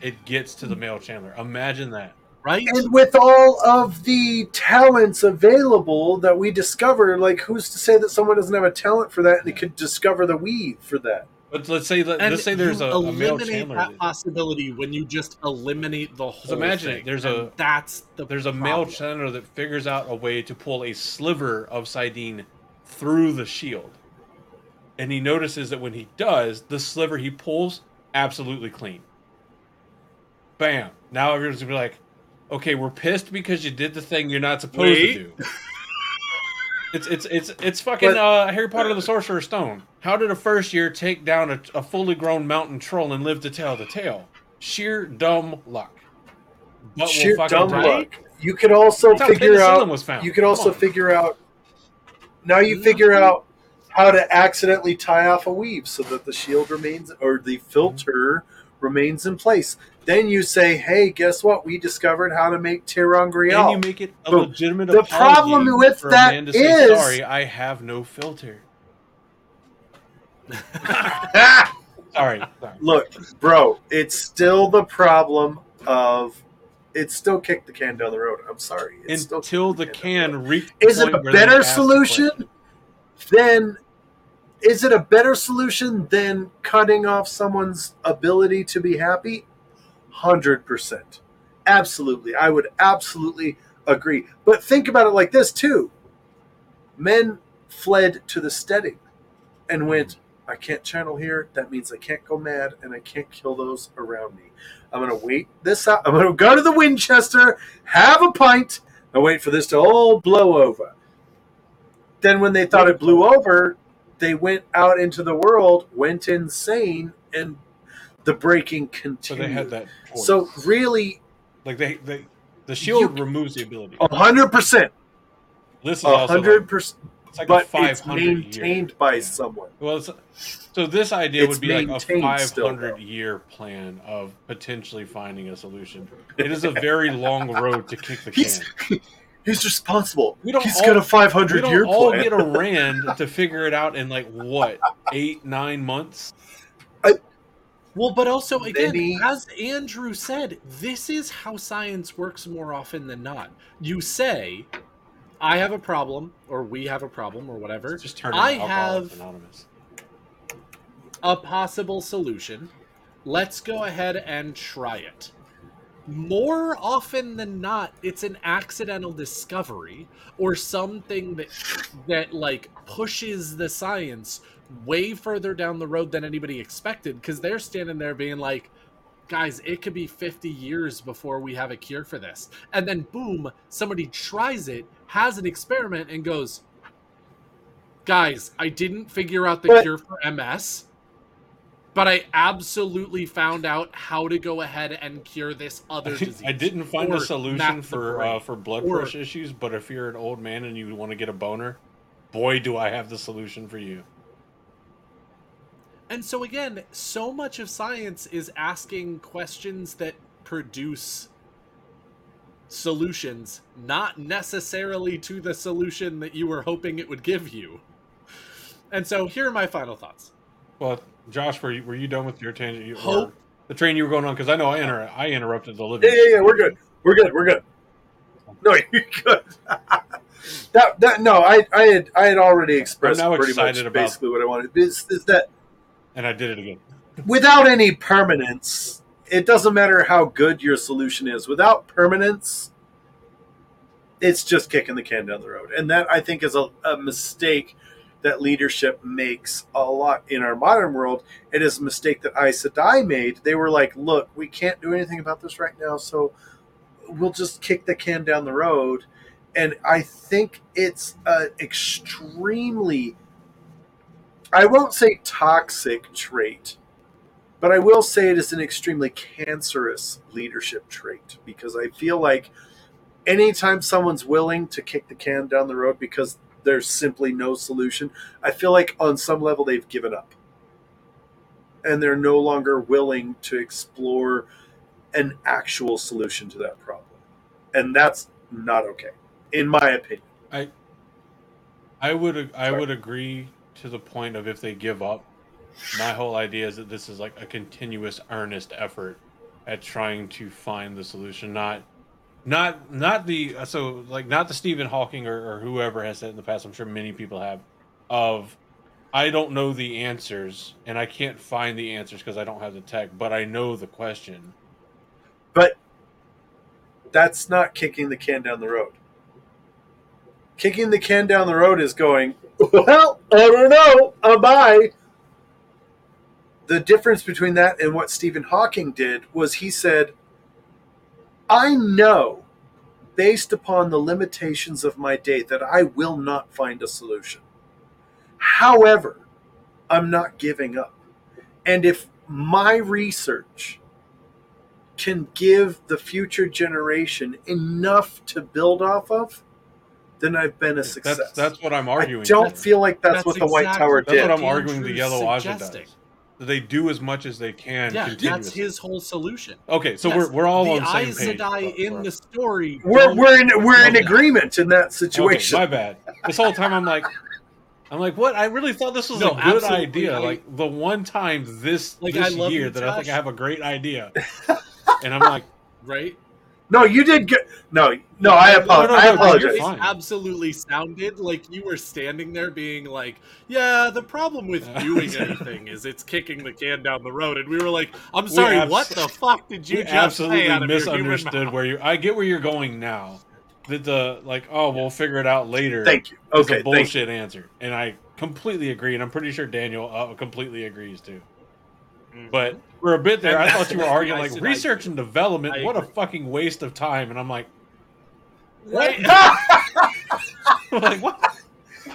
C: it gets to the male channeler. Imagine that.
B: right
A: And with all of the talents available that we discover, like who's to say that someone doesn't have a talent for that and they could discover the weave for that?
C: But let's say let, let's say there's a, a male channeler.
B: that
C: that-
B: possibility when you just eliminate the whole
C: imagine it,
B: thing,
C: there's a-
B: that's the
C: there's a male channeler that figures out a way to pull a sliver of Saidin through the shield. And he notices that when he does, the sliver he pulls absolutely clean. Bam. Now everyone's gonna be like, okay, we're pissed because you did the thing you're not supposed
B: Wait.
C: to do. (laughs) It's it's it's it's fucking
A: But-
C: uh, Harry Potter and the Sorcerer's Stone. How did a first year take down a, a fully grown mountain troll and live to tell the tale? Sheer dumb luck. but
A: sheer
C: will
A: dumb
C: die.
A: luck. You could also
C: That's
A: figure out.
C: was found.
A: You could
C: Come
A: also
C: on.
A: figure out. Now you figure out how to accidentally tie off a weave so that the shield remains or the filter remains in place. Then you say, "Hey, guess what? We discovered how to make ter'angreal."
C: you make it a legitimate
A: The problem with that
C: to say,
A: is-
C: sorry, I have no filter. (laughs) Sorry, sorry.
A: Look, bro, it's still the problem of it's still kick the can down the road. I'm sorry. It's
C: Until the
A: can the
C: can reach.
A: Is it a better solution? Then is it a better solution than cutting off someone's ability to be happy? 100%. Absolutely. I would absolutely agree. But think about it like this too. Men fled to the stedding and went, I can't channel here. That means I can't go mad and I can't kill those around me. I'm going to wait this out. I'm going to go to the Winchester, have a pint, and wait for this to all blow over. Then, when they thought it blew over, they went out into the world, went insane, and the breaking
C: So they had that. Choice.
A: So, really,
C: like they, they the shield
A: You-
C: removes the ability.
A: 100%,
C: This is also
A: 100%,
C: it's like
A: but it's
C: hundred
A: maintained by someone.
C: Well, so this idea
A: It's
C: would be like a
A: maintained
C: five
A: still,
C: hundred
A: though.
C: year plan of potentially finding a solution. It is a very long road to kick the (laughs) can. (laughs)
A: he's responsible.
C: We don't
A: He's
C: all-
A: got a 500 year
C: don't all
A: plan.
C: get a (laughs) rand to figure it out in like what eight nine months.
B: Well, but also again, as Andrew said, this is how science works more often than not. You say, "I have a problem," or "We have a problem," or whatever.
C: Just turn
B: I have-
C: Anonymous.
B: a possible solution. Let's go ahead and try it. More often than not, it's an accidental discovery or something that that like pushes the science way further down the road than anybody expected because they're standing there being like guys it could be 50 years before we have a cure for this. And then boom somebody tries it has an experiment and goes guys i didn't figure out the
A: But-
B: cure for ms but i absolutely found out how to go ahead and cure this other disease
C: I didn't find a solution for uh, for blood
B: or-
C: pressure issues, but if you're an old man and you want to get a boner, boy, do I have the solution for you.
B: And so again, so much of science is asking questions that produce solutions, not necessarily to the solution that you were hoping it would give you. And so here are my final thoughts.
C: Well, Josh, were you, were you done with your tangent? You,
B: Hope-
C: the train you were going on because I know I inter- I interrupted the living.
A: Yeah, yeah, yeah. We're good. We're good. We're good. No, (laughs) you're good. that, that, no, I, I had, I had already expressed pretty much basically what I wanted. Is, is that
C: and I did it again.
A: without any permanence, it doesn't matter how good your solution is. Without permanence, it's just kicking the can down the road, and that I think is a, a mistake that leadership makes a lot in our modern world. It is a mistake that Aes Sedai made. They were like, "Look, we can't do anything about this right now, so we'll just kick the can down the road." And I think it's an extremely I won't say toxic trait, but I will say it is an extremely cancerous leadership trait because I feel like anytime someone's willing to kick the can down the road because there's simply no solution, I feel like on some level they've given up. And they're no longer willing to explore an actual solution to that problem. And that's not okay, in my opinion.
C: I I would I
A: Sorry.
C: would agree to the point of if they give up. My whole idea is that this is like a continuous, earnest effort at trying to find the solution, not not not the so like not the Stephen Hawking or, or whoever has said in the past. I'm sure many people have of I don't know the answers and I can't find the answers because I don't have the tech, but I know the question.
A: But that's not kicking the can down the road. Kicking the can down the road is going, well, I don't know. Uh, bye. The difference between that and what Stephen Hawking did was he said, I know, based upon the limitations of my day, that I will not find a solution. However, I'm not giving up. And if my research can give the future generation enough to build off of, then I've been a success.
C: That's that's what I'm arguing.
A: I
C: arguing.
A: don't
B: That's-
A: feel like that's,
B: that's
A: what the White
B: exactly-
A: Tower
C: That's
A: did.
C: what I'm arguing. The Yellow Ajah does.
B: Suggesting.
C: That They do as much as they can.
B: Yeah, that's his whole solution.
C: Okay, so
B: Yes,
C: we're, we're all
B: the
C: on the same
B: Aes
C: page.
B: Sedai in the story.
A: We're we're in we're in
B: that.
A: agreement in that
C: Okay,
A: situation.
C: my bad. This whole time I'm like, I'm like, what? I really thought this was
B: No,
C: a good
B: absolutely,
C: idea.
B: I-
C: like the one time this
B: Like, I
C: this year
B: you,
C: that I think I have a great idea, (laughs) and I'm like,
B: right?
A: No, you did good. No, no, I apologize.
C: no,
A: I
C: no, you're
A: apologize.
B: It absolutely sounded like you were standing there being like, "Yeah, the problem with doing (laughs) anything is it's kicking the can down the road." And we were like, "I'm sorry,
C: abs-
B: what the fuck did you
C: you
B: just
C: absolutely
B: say out of your human
C: misunderstood where you. I get where you're going now. That the like, oh, we'll figure it out later.
A: Thank you.
C: is
A: Okay,
C: a
A: thank you.
C: bullshit answer, and I completely agree, and I'm pretty sure Daniel uh, completely agrees too.
B: Mhm.
C: But for a bit there, I thought you were arguing like research and development. What a fucking waste of time, and I'm like,
B: right? (laughs)
C: I'm like what?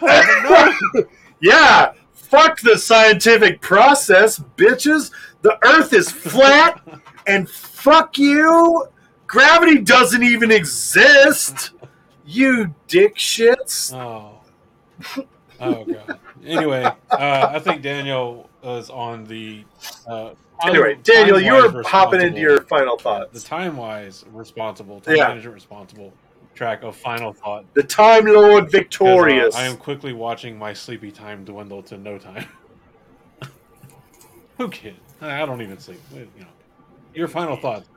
C: no. (laughs)
A: yeah, fuck the scientific process, bitches. The Earth is flat, (laughs) and fuck you. Gravity doesn't even exist. You dick shits.
C: Oh. Oh god. Anyway, uh, I think Daniel is on the. Uh,
A: Anyway, Daniel, you were hopping into your
C: final
A: final
C: The time wise responsible, time
A: Yeah.
C: management responsible track of final thought.
A: The Time Lord
C: uh,
A: victorious.
C: I am quickly watching my sleepy time dwindle to no time. (laughs) Who kid? I don't even sleep. You know, your final thoughts.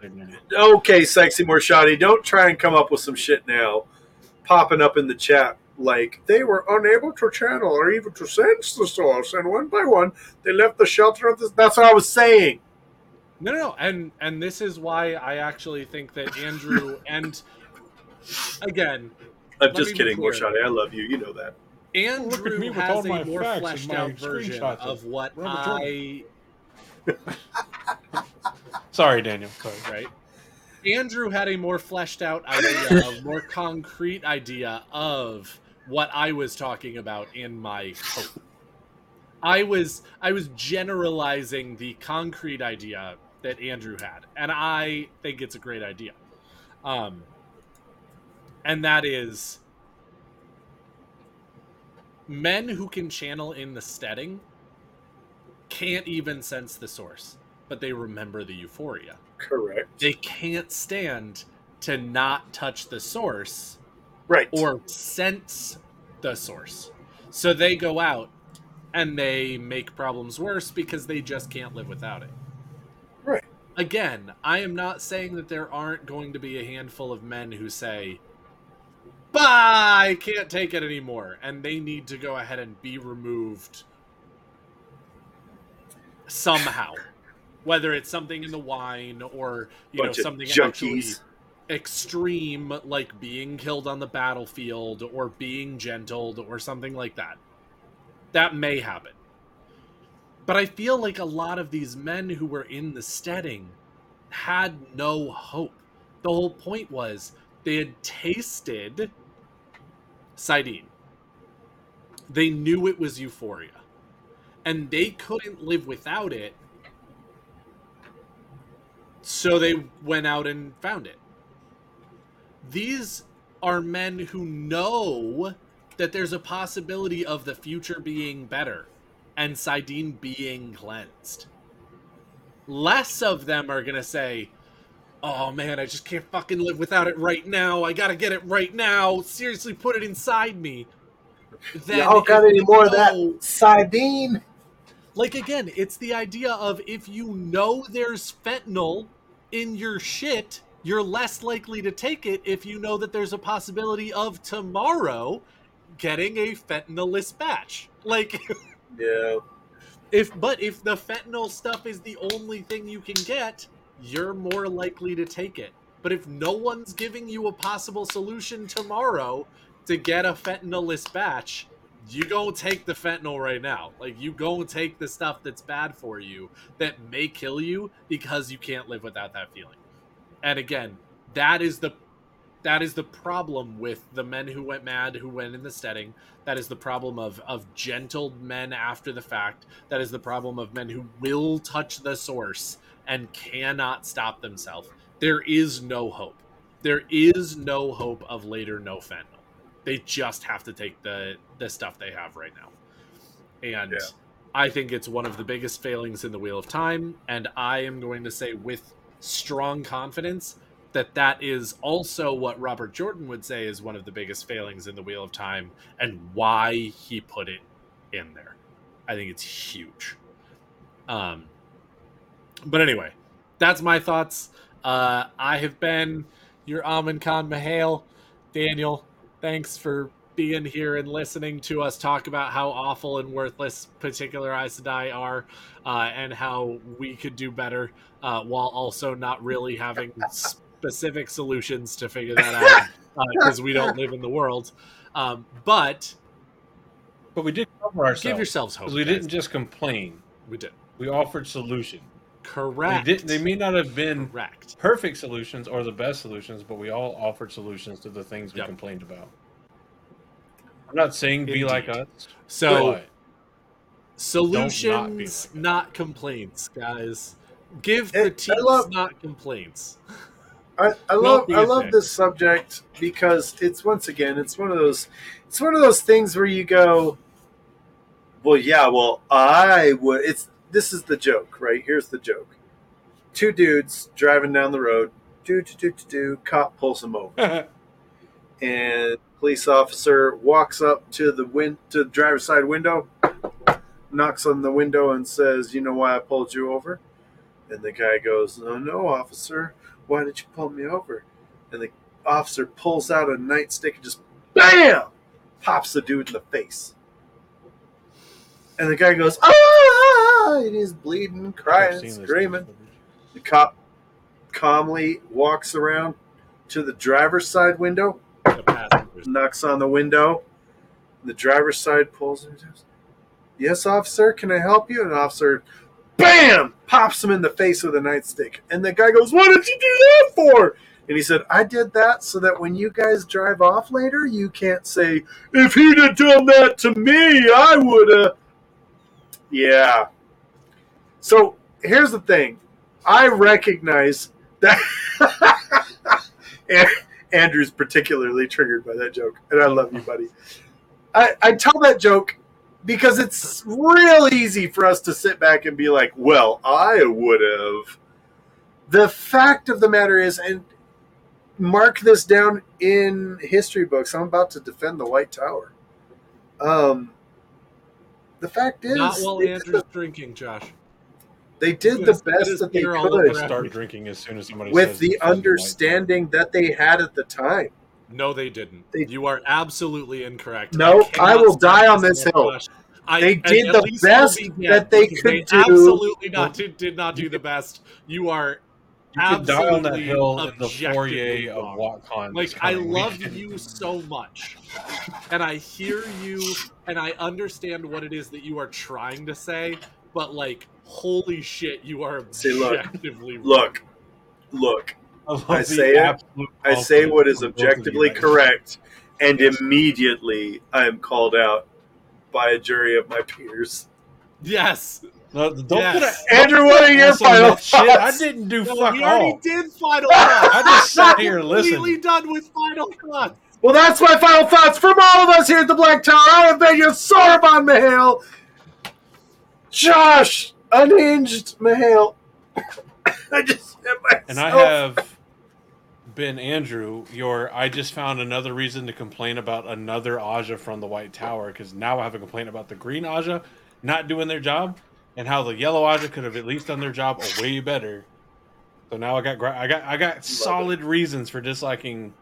A: Okay, sexy Morshadi, don't try and come up with some shit now. Popping up in the chat like they were unable to channel or even to sense the source, and one by one they left the shelter of this. That's what I was saying.
B: No, no, no, and and this is why I actually think that Andrew (laughs) and again
A: I'm just kidding,
B: clear.
A: Morshadi. I love you. You know that.
C: Look at me
B: Andrew
C: with
B: has
C: all my
B: a more
C: facts and
B: fleshed
C: my
B: out version of
C: of
B: what
C: Robert
B: I (laughs)
C: Sorry, Daniel. Sorry.
B: right. Andrew had a more fleshed out (laughs) idea, a more concrete idea of what I was talking about in my hope. I was I was generalizing the concrete idea that Andrew had, and I think it's a great idea. Um, and that is men who can channel in the stedding can't even sense the source, but they remember the euphoria
A: Correct.
B: they can't stand to not touch the source
A: Right.
B: or sense the source. So they go out and they make problems worse because they just can't live without it.
A: Right.
B: Again, I am not saying that there aren't going to be a handful of men who say, Bah, I can't take it anymore. And they need to go ahead and be removed somehow. Whether it's something in the wine or you
A: Bunch
B: know something
A: junkies.
B: actually extreme like being killed on the battlefield or being gentled or something like that. That may happen. But I feel like a lot of these men who were in the stedding had no hope. The whole point was they had tasted Saidin. They knew it was euphoria. And they couldn't live without it. So they went out and found it. These are men who know that there's a possibility of the future being better and Saidin being cleansed. Less of them are going to say, Oh man, I just can't fucking live without it right now. I gotta get it right now. Seriously, put it inside me. Then
A: Y'all got any more of that
B: know-
A: sardine?
B: like again, it's the idea of if you know there's fentanyl in your shit, you're less likely to take it if you know that there's a possibility of tomorrow getting a fentanylless batch. Like (laughs)
A: Yeah.
B: if but if the fentanyl stuff is the only thing you can get, you're more likely to take it. But if no one's giving you a possible solution tomorrow to get a fentanylless batch, you go take the fentanyl right now. Like you go take the stuff that's bad for you that may kill you because you can't live without that feeling. And again, that is the that is the problem with the men who went mad who went in the stedding that is the problem of of gentle men after the fact. That is the problem of men who will touch the source and cannot stop themselves. There is no hope. There is no hope of later no fentanyl. They just have to take the the stuff they have right now. And
A: Yeah.
B: i think it's one of the biggest failings in the wheel of time. And i am going to say with strong confidence that that is also what Robert Jordan would say is one of the biggest failings in the Wheel of Time and why he put it in there. I think it's huge. Um, but anyway, that's my thoughts. Uh, I have been your Amin Khan M'Hael. Daniel, thanks for being here and listening to us talk about how awful and worthless particular Aes Sedai are uh, and how we could do better uh, while also not really having specific solutions to figure that out because we don't live in the world. Um, but
C: But we did cover ourselves.
B: give yourselves hope.
C: we
B: guys.
C: didn't just complain.
B: We did.
C: We offered solution. They,
B: Correct.
C: did, they may not have been
B: Correct.
C: perfect solutions or the best solutions, but we all offered solutions to the things we
B: Yep.
C: complained about. I'm not saying be like us.
B: So
C: but
B: solutions,
C: like
B: not, complaints, guys. Give
A: Hey, I
B: critiques,
A: love-
B: not complaints.
A: I, I love
B: be
A: I
B: a
A: love this subject because it's once again it's one of those it's one of those things where you go, well yeah well I would it's this is the joke right here's the joke, two dudes driving down the road do do do do do cop pulls them over (laughs) and police officer walks up to the win to the driver's side window, knocks on the window and says, "You know why I pulled you over?" And the guy goes, "No, no, officer. Why did you pull me over?" And the officer pulls out a nightstick and just bam, pops the dude in the face. And the guy goes, "Ah!" And he's bleeding, crying, screaming. The cop calmly walks around to the driver's side window,
B: The passengers.
A: knocks on the window. The driver's side pulls goes, Yes, officer, can I help you? And officer, bam, pops him in the face with a nightstick. And the guy goes, What did you do that for? And he said, I did that so that when you guys drive off later, you can't say, If he'd have done that to me, I would have. Yeah. So here's the thing I recognize that. (laughs) and Andrew's particularly triggered by that joke, and I love you, buddy. I, I tell that joke because it's real easy for us to sit back and be like, well, I would have. The fact of the matter is, and mark this down in history books, I'm about to defend the White Tower. Um, the fact is,
B: Not while Andrew's drinking, Josh.
A: They did the
B: Yes, that
A: best that they
B: beer all
A: could
B: over
C: Start drinking as soon as somebody
A: with
C: says
A: the understanding that they had at the time.
B: No, they didn't.
A: They-
B: you are absolutely incorrect.
A: No,
B: cannot
A: I will die on
B: this
A: this hill.
B: Josh. I,
A: They did the best
B: you'll
A: that they could
B: they
A: do.
B: Absolutely not did, did not do the best. You are
C: You could die on that
B: absolutely
C: hill in the
B: objectively
C: foyer of. WoTCon.
B: Like I love
C: weekend.
B: you so much, and I hear you, and I understand what it is that you are trying to say. But like, holy shit, you are
A: See, look.
B: objectively.
A: Look, look,
C: I,
A: I say it- I say what is
C: from both of you
A: objectively correct, and
C: Yes.
A: immediately I am called out by a jury of my peers.
B: Yes,
C: No, don't
B: Yes.
C: put a,
A: Andrew,
C: don't
A: what are your final
C: that shit. I didn't do
B: No,
C: fuck
B: we already did final (laughs) thoughts.
C: I just sat here and
B: Completely done with final thoughts.
A: Well, that's my final thoughts from all of us here at the Black Tower. I have been your Sorbonne M'Hael, Josh, unhinged M'Hael. I just hit myself.
C: And I have been Andrew. Your I just found another reason to complain about another Ajah from the White Tower because now I have a complaint about the Green Ajah not doing their job and how the Yellow Ajah could have at least done their job way better. So now I got I got I got solid reasons for disliking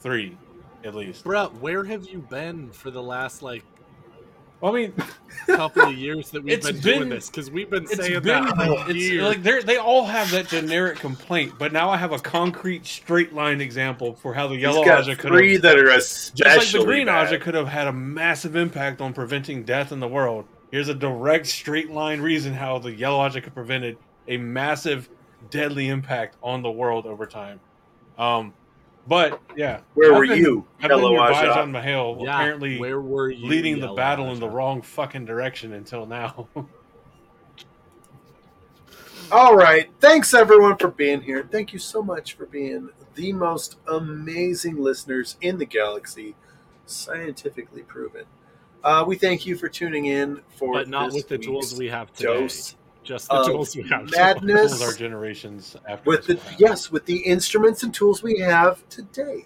C: three, at least.
B: Bruh, where have you been for the last like
C: Well, I mean, a (laughs)
B: couple of years that we've
C: It's
B: been, doing this? Because we've been
C: it's
B: saying
C: been
B: that for
C: it's
B: years.
C: like they they all have that generic complaint, but now I have a concrete straight line example for how the Yellow
A: got
C: Ajah could
A: three
C: have
A: that are
C: just like the Green
A: bad.
C: Ajah could have had a massive impact on preventing death in the world. Here's a direct straight line reason how the Yellow Ajah could prevented a massive deadly impact on the world over time. Um, But yeah,
A: Where
C: I've
A: were
C: been-
A: you,
C: I've been
A: Hello
C: your
A: Ajah?
C: Bijan M'Hael,
B: Yeah,
C: apparently
B: where were you
C: leading the
B: Yellow
C: battle in the wrong fucking direction until now. (laughs)
A: All right. Thanks everyone for being here. Thank you so much for being the most amazing listeners in the galaxy, scientifically proven. Uh, we thank you for tuning in for
B: but not
A: this
B: with the tools we have today.
A: dose
B: Just the tools we have. (laughs) today.
A: madness.
C: Those are generations after.
A: with the
C: have.
A: yes, with the instruments and tools we have today.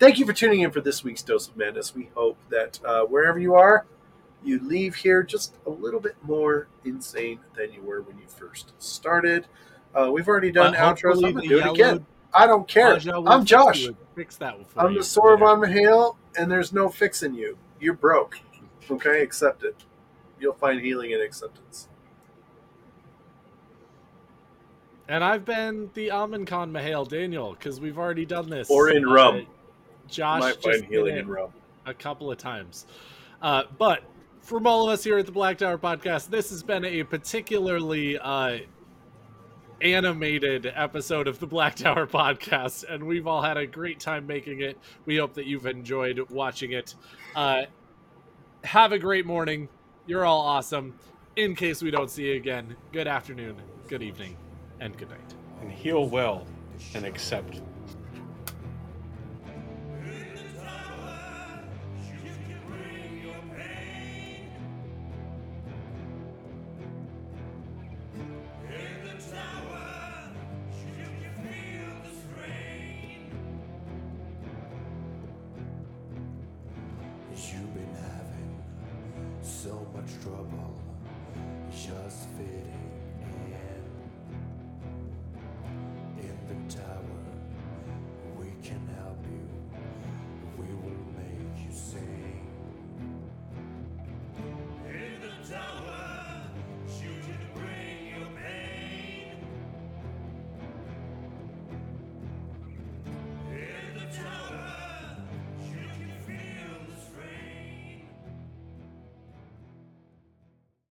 A: Thank you for tuning in for this week's dose of madness. We hope that uh, wherever you are, you leave here just a little bit more insane than you were when you first started. Uh, we've already done
B: But
A: outros.
B: hopefully
A: I'm gonna do it again. I don't care. I'm Josh.
B: Fix that for
A: I'm
B: you.
A: the Soravan M'Hael, and there's no fixing you. You're broke. Okay, accept it. You'll find healing and acceptance.
B: And I've been the Amin Khan M'Hael Daniel because we've already done this.
A: Or in
B: Uh,
A: rum.
B: Josh
A: Might
B: just
A: find healing in rum.
B: a couple of times. Uh, but from all of us here at the Black Tower Podcast, this has been a particularly uh, animated episode of the Black Tower Podcast, and we've all had a great time making it. We hope that you've enjoyed watching it. Uh, have a great morning. You're all awesome. In case we don't see you again, good afternoon, good evening, and good night.
C: and heal well and accept.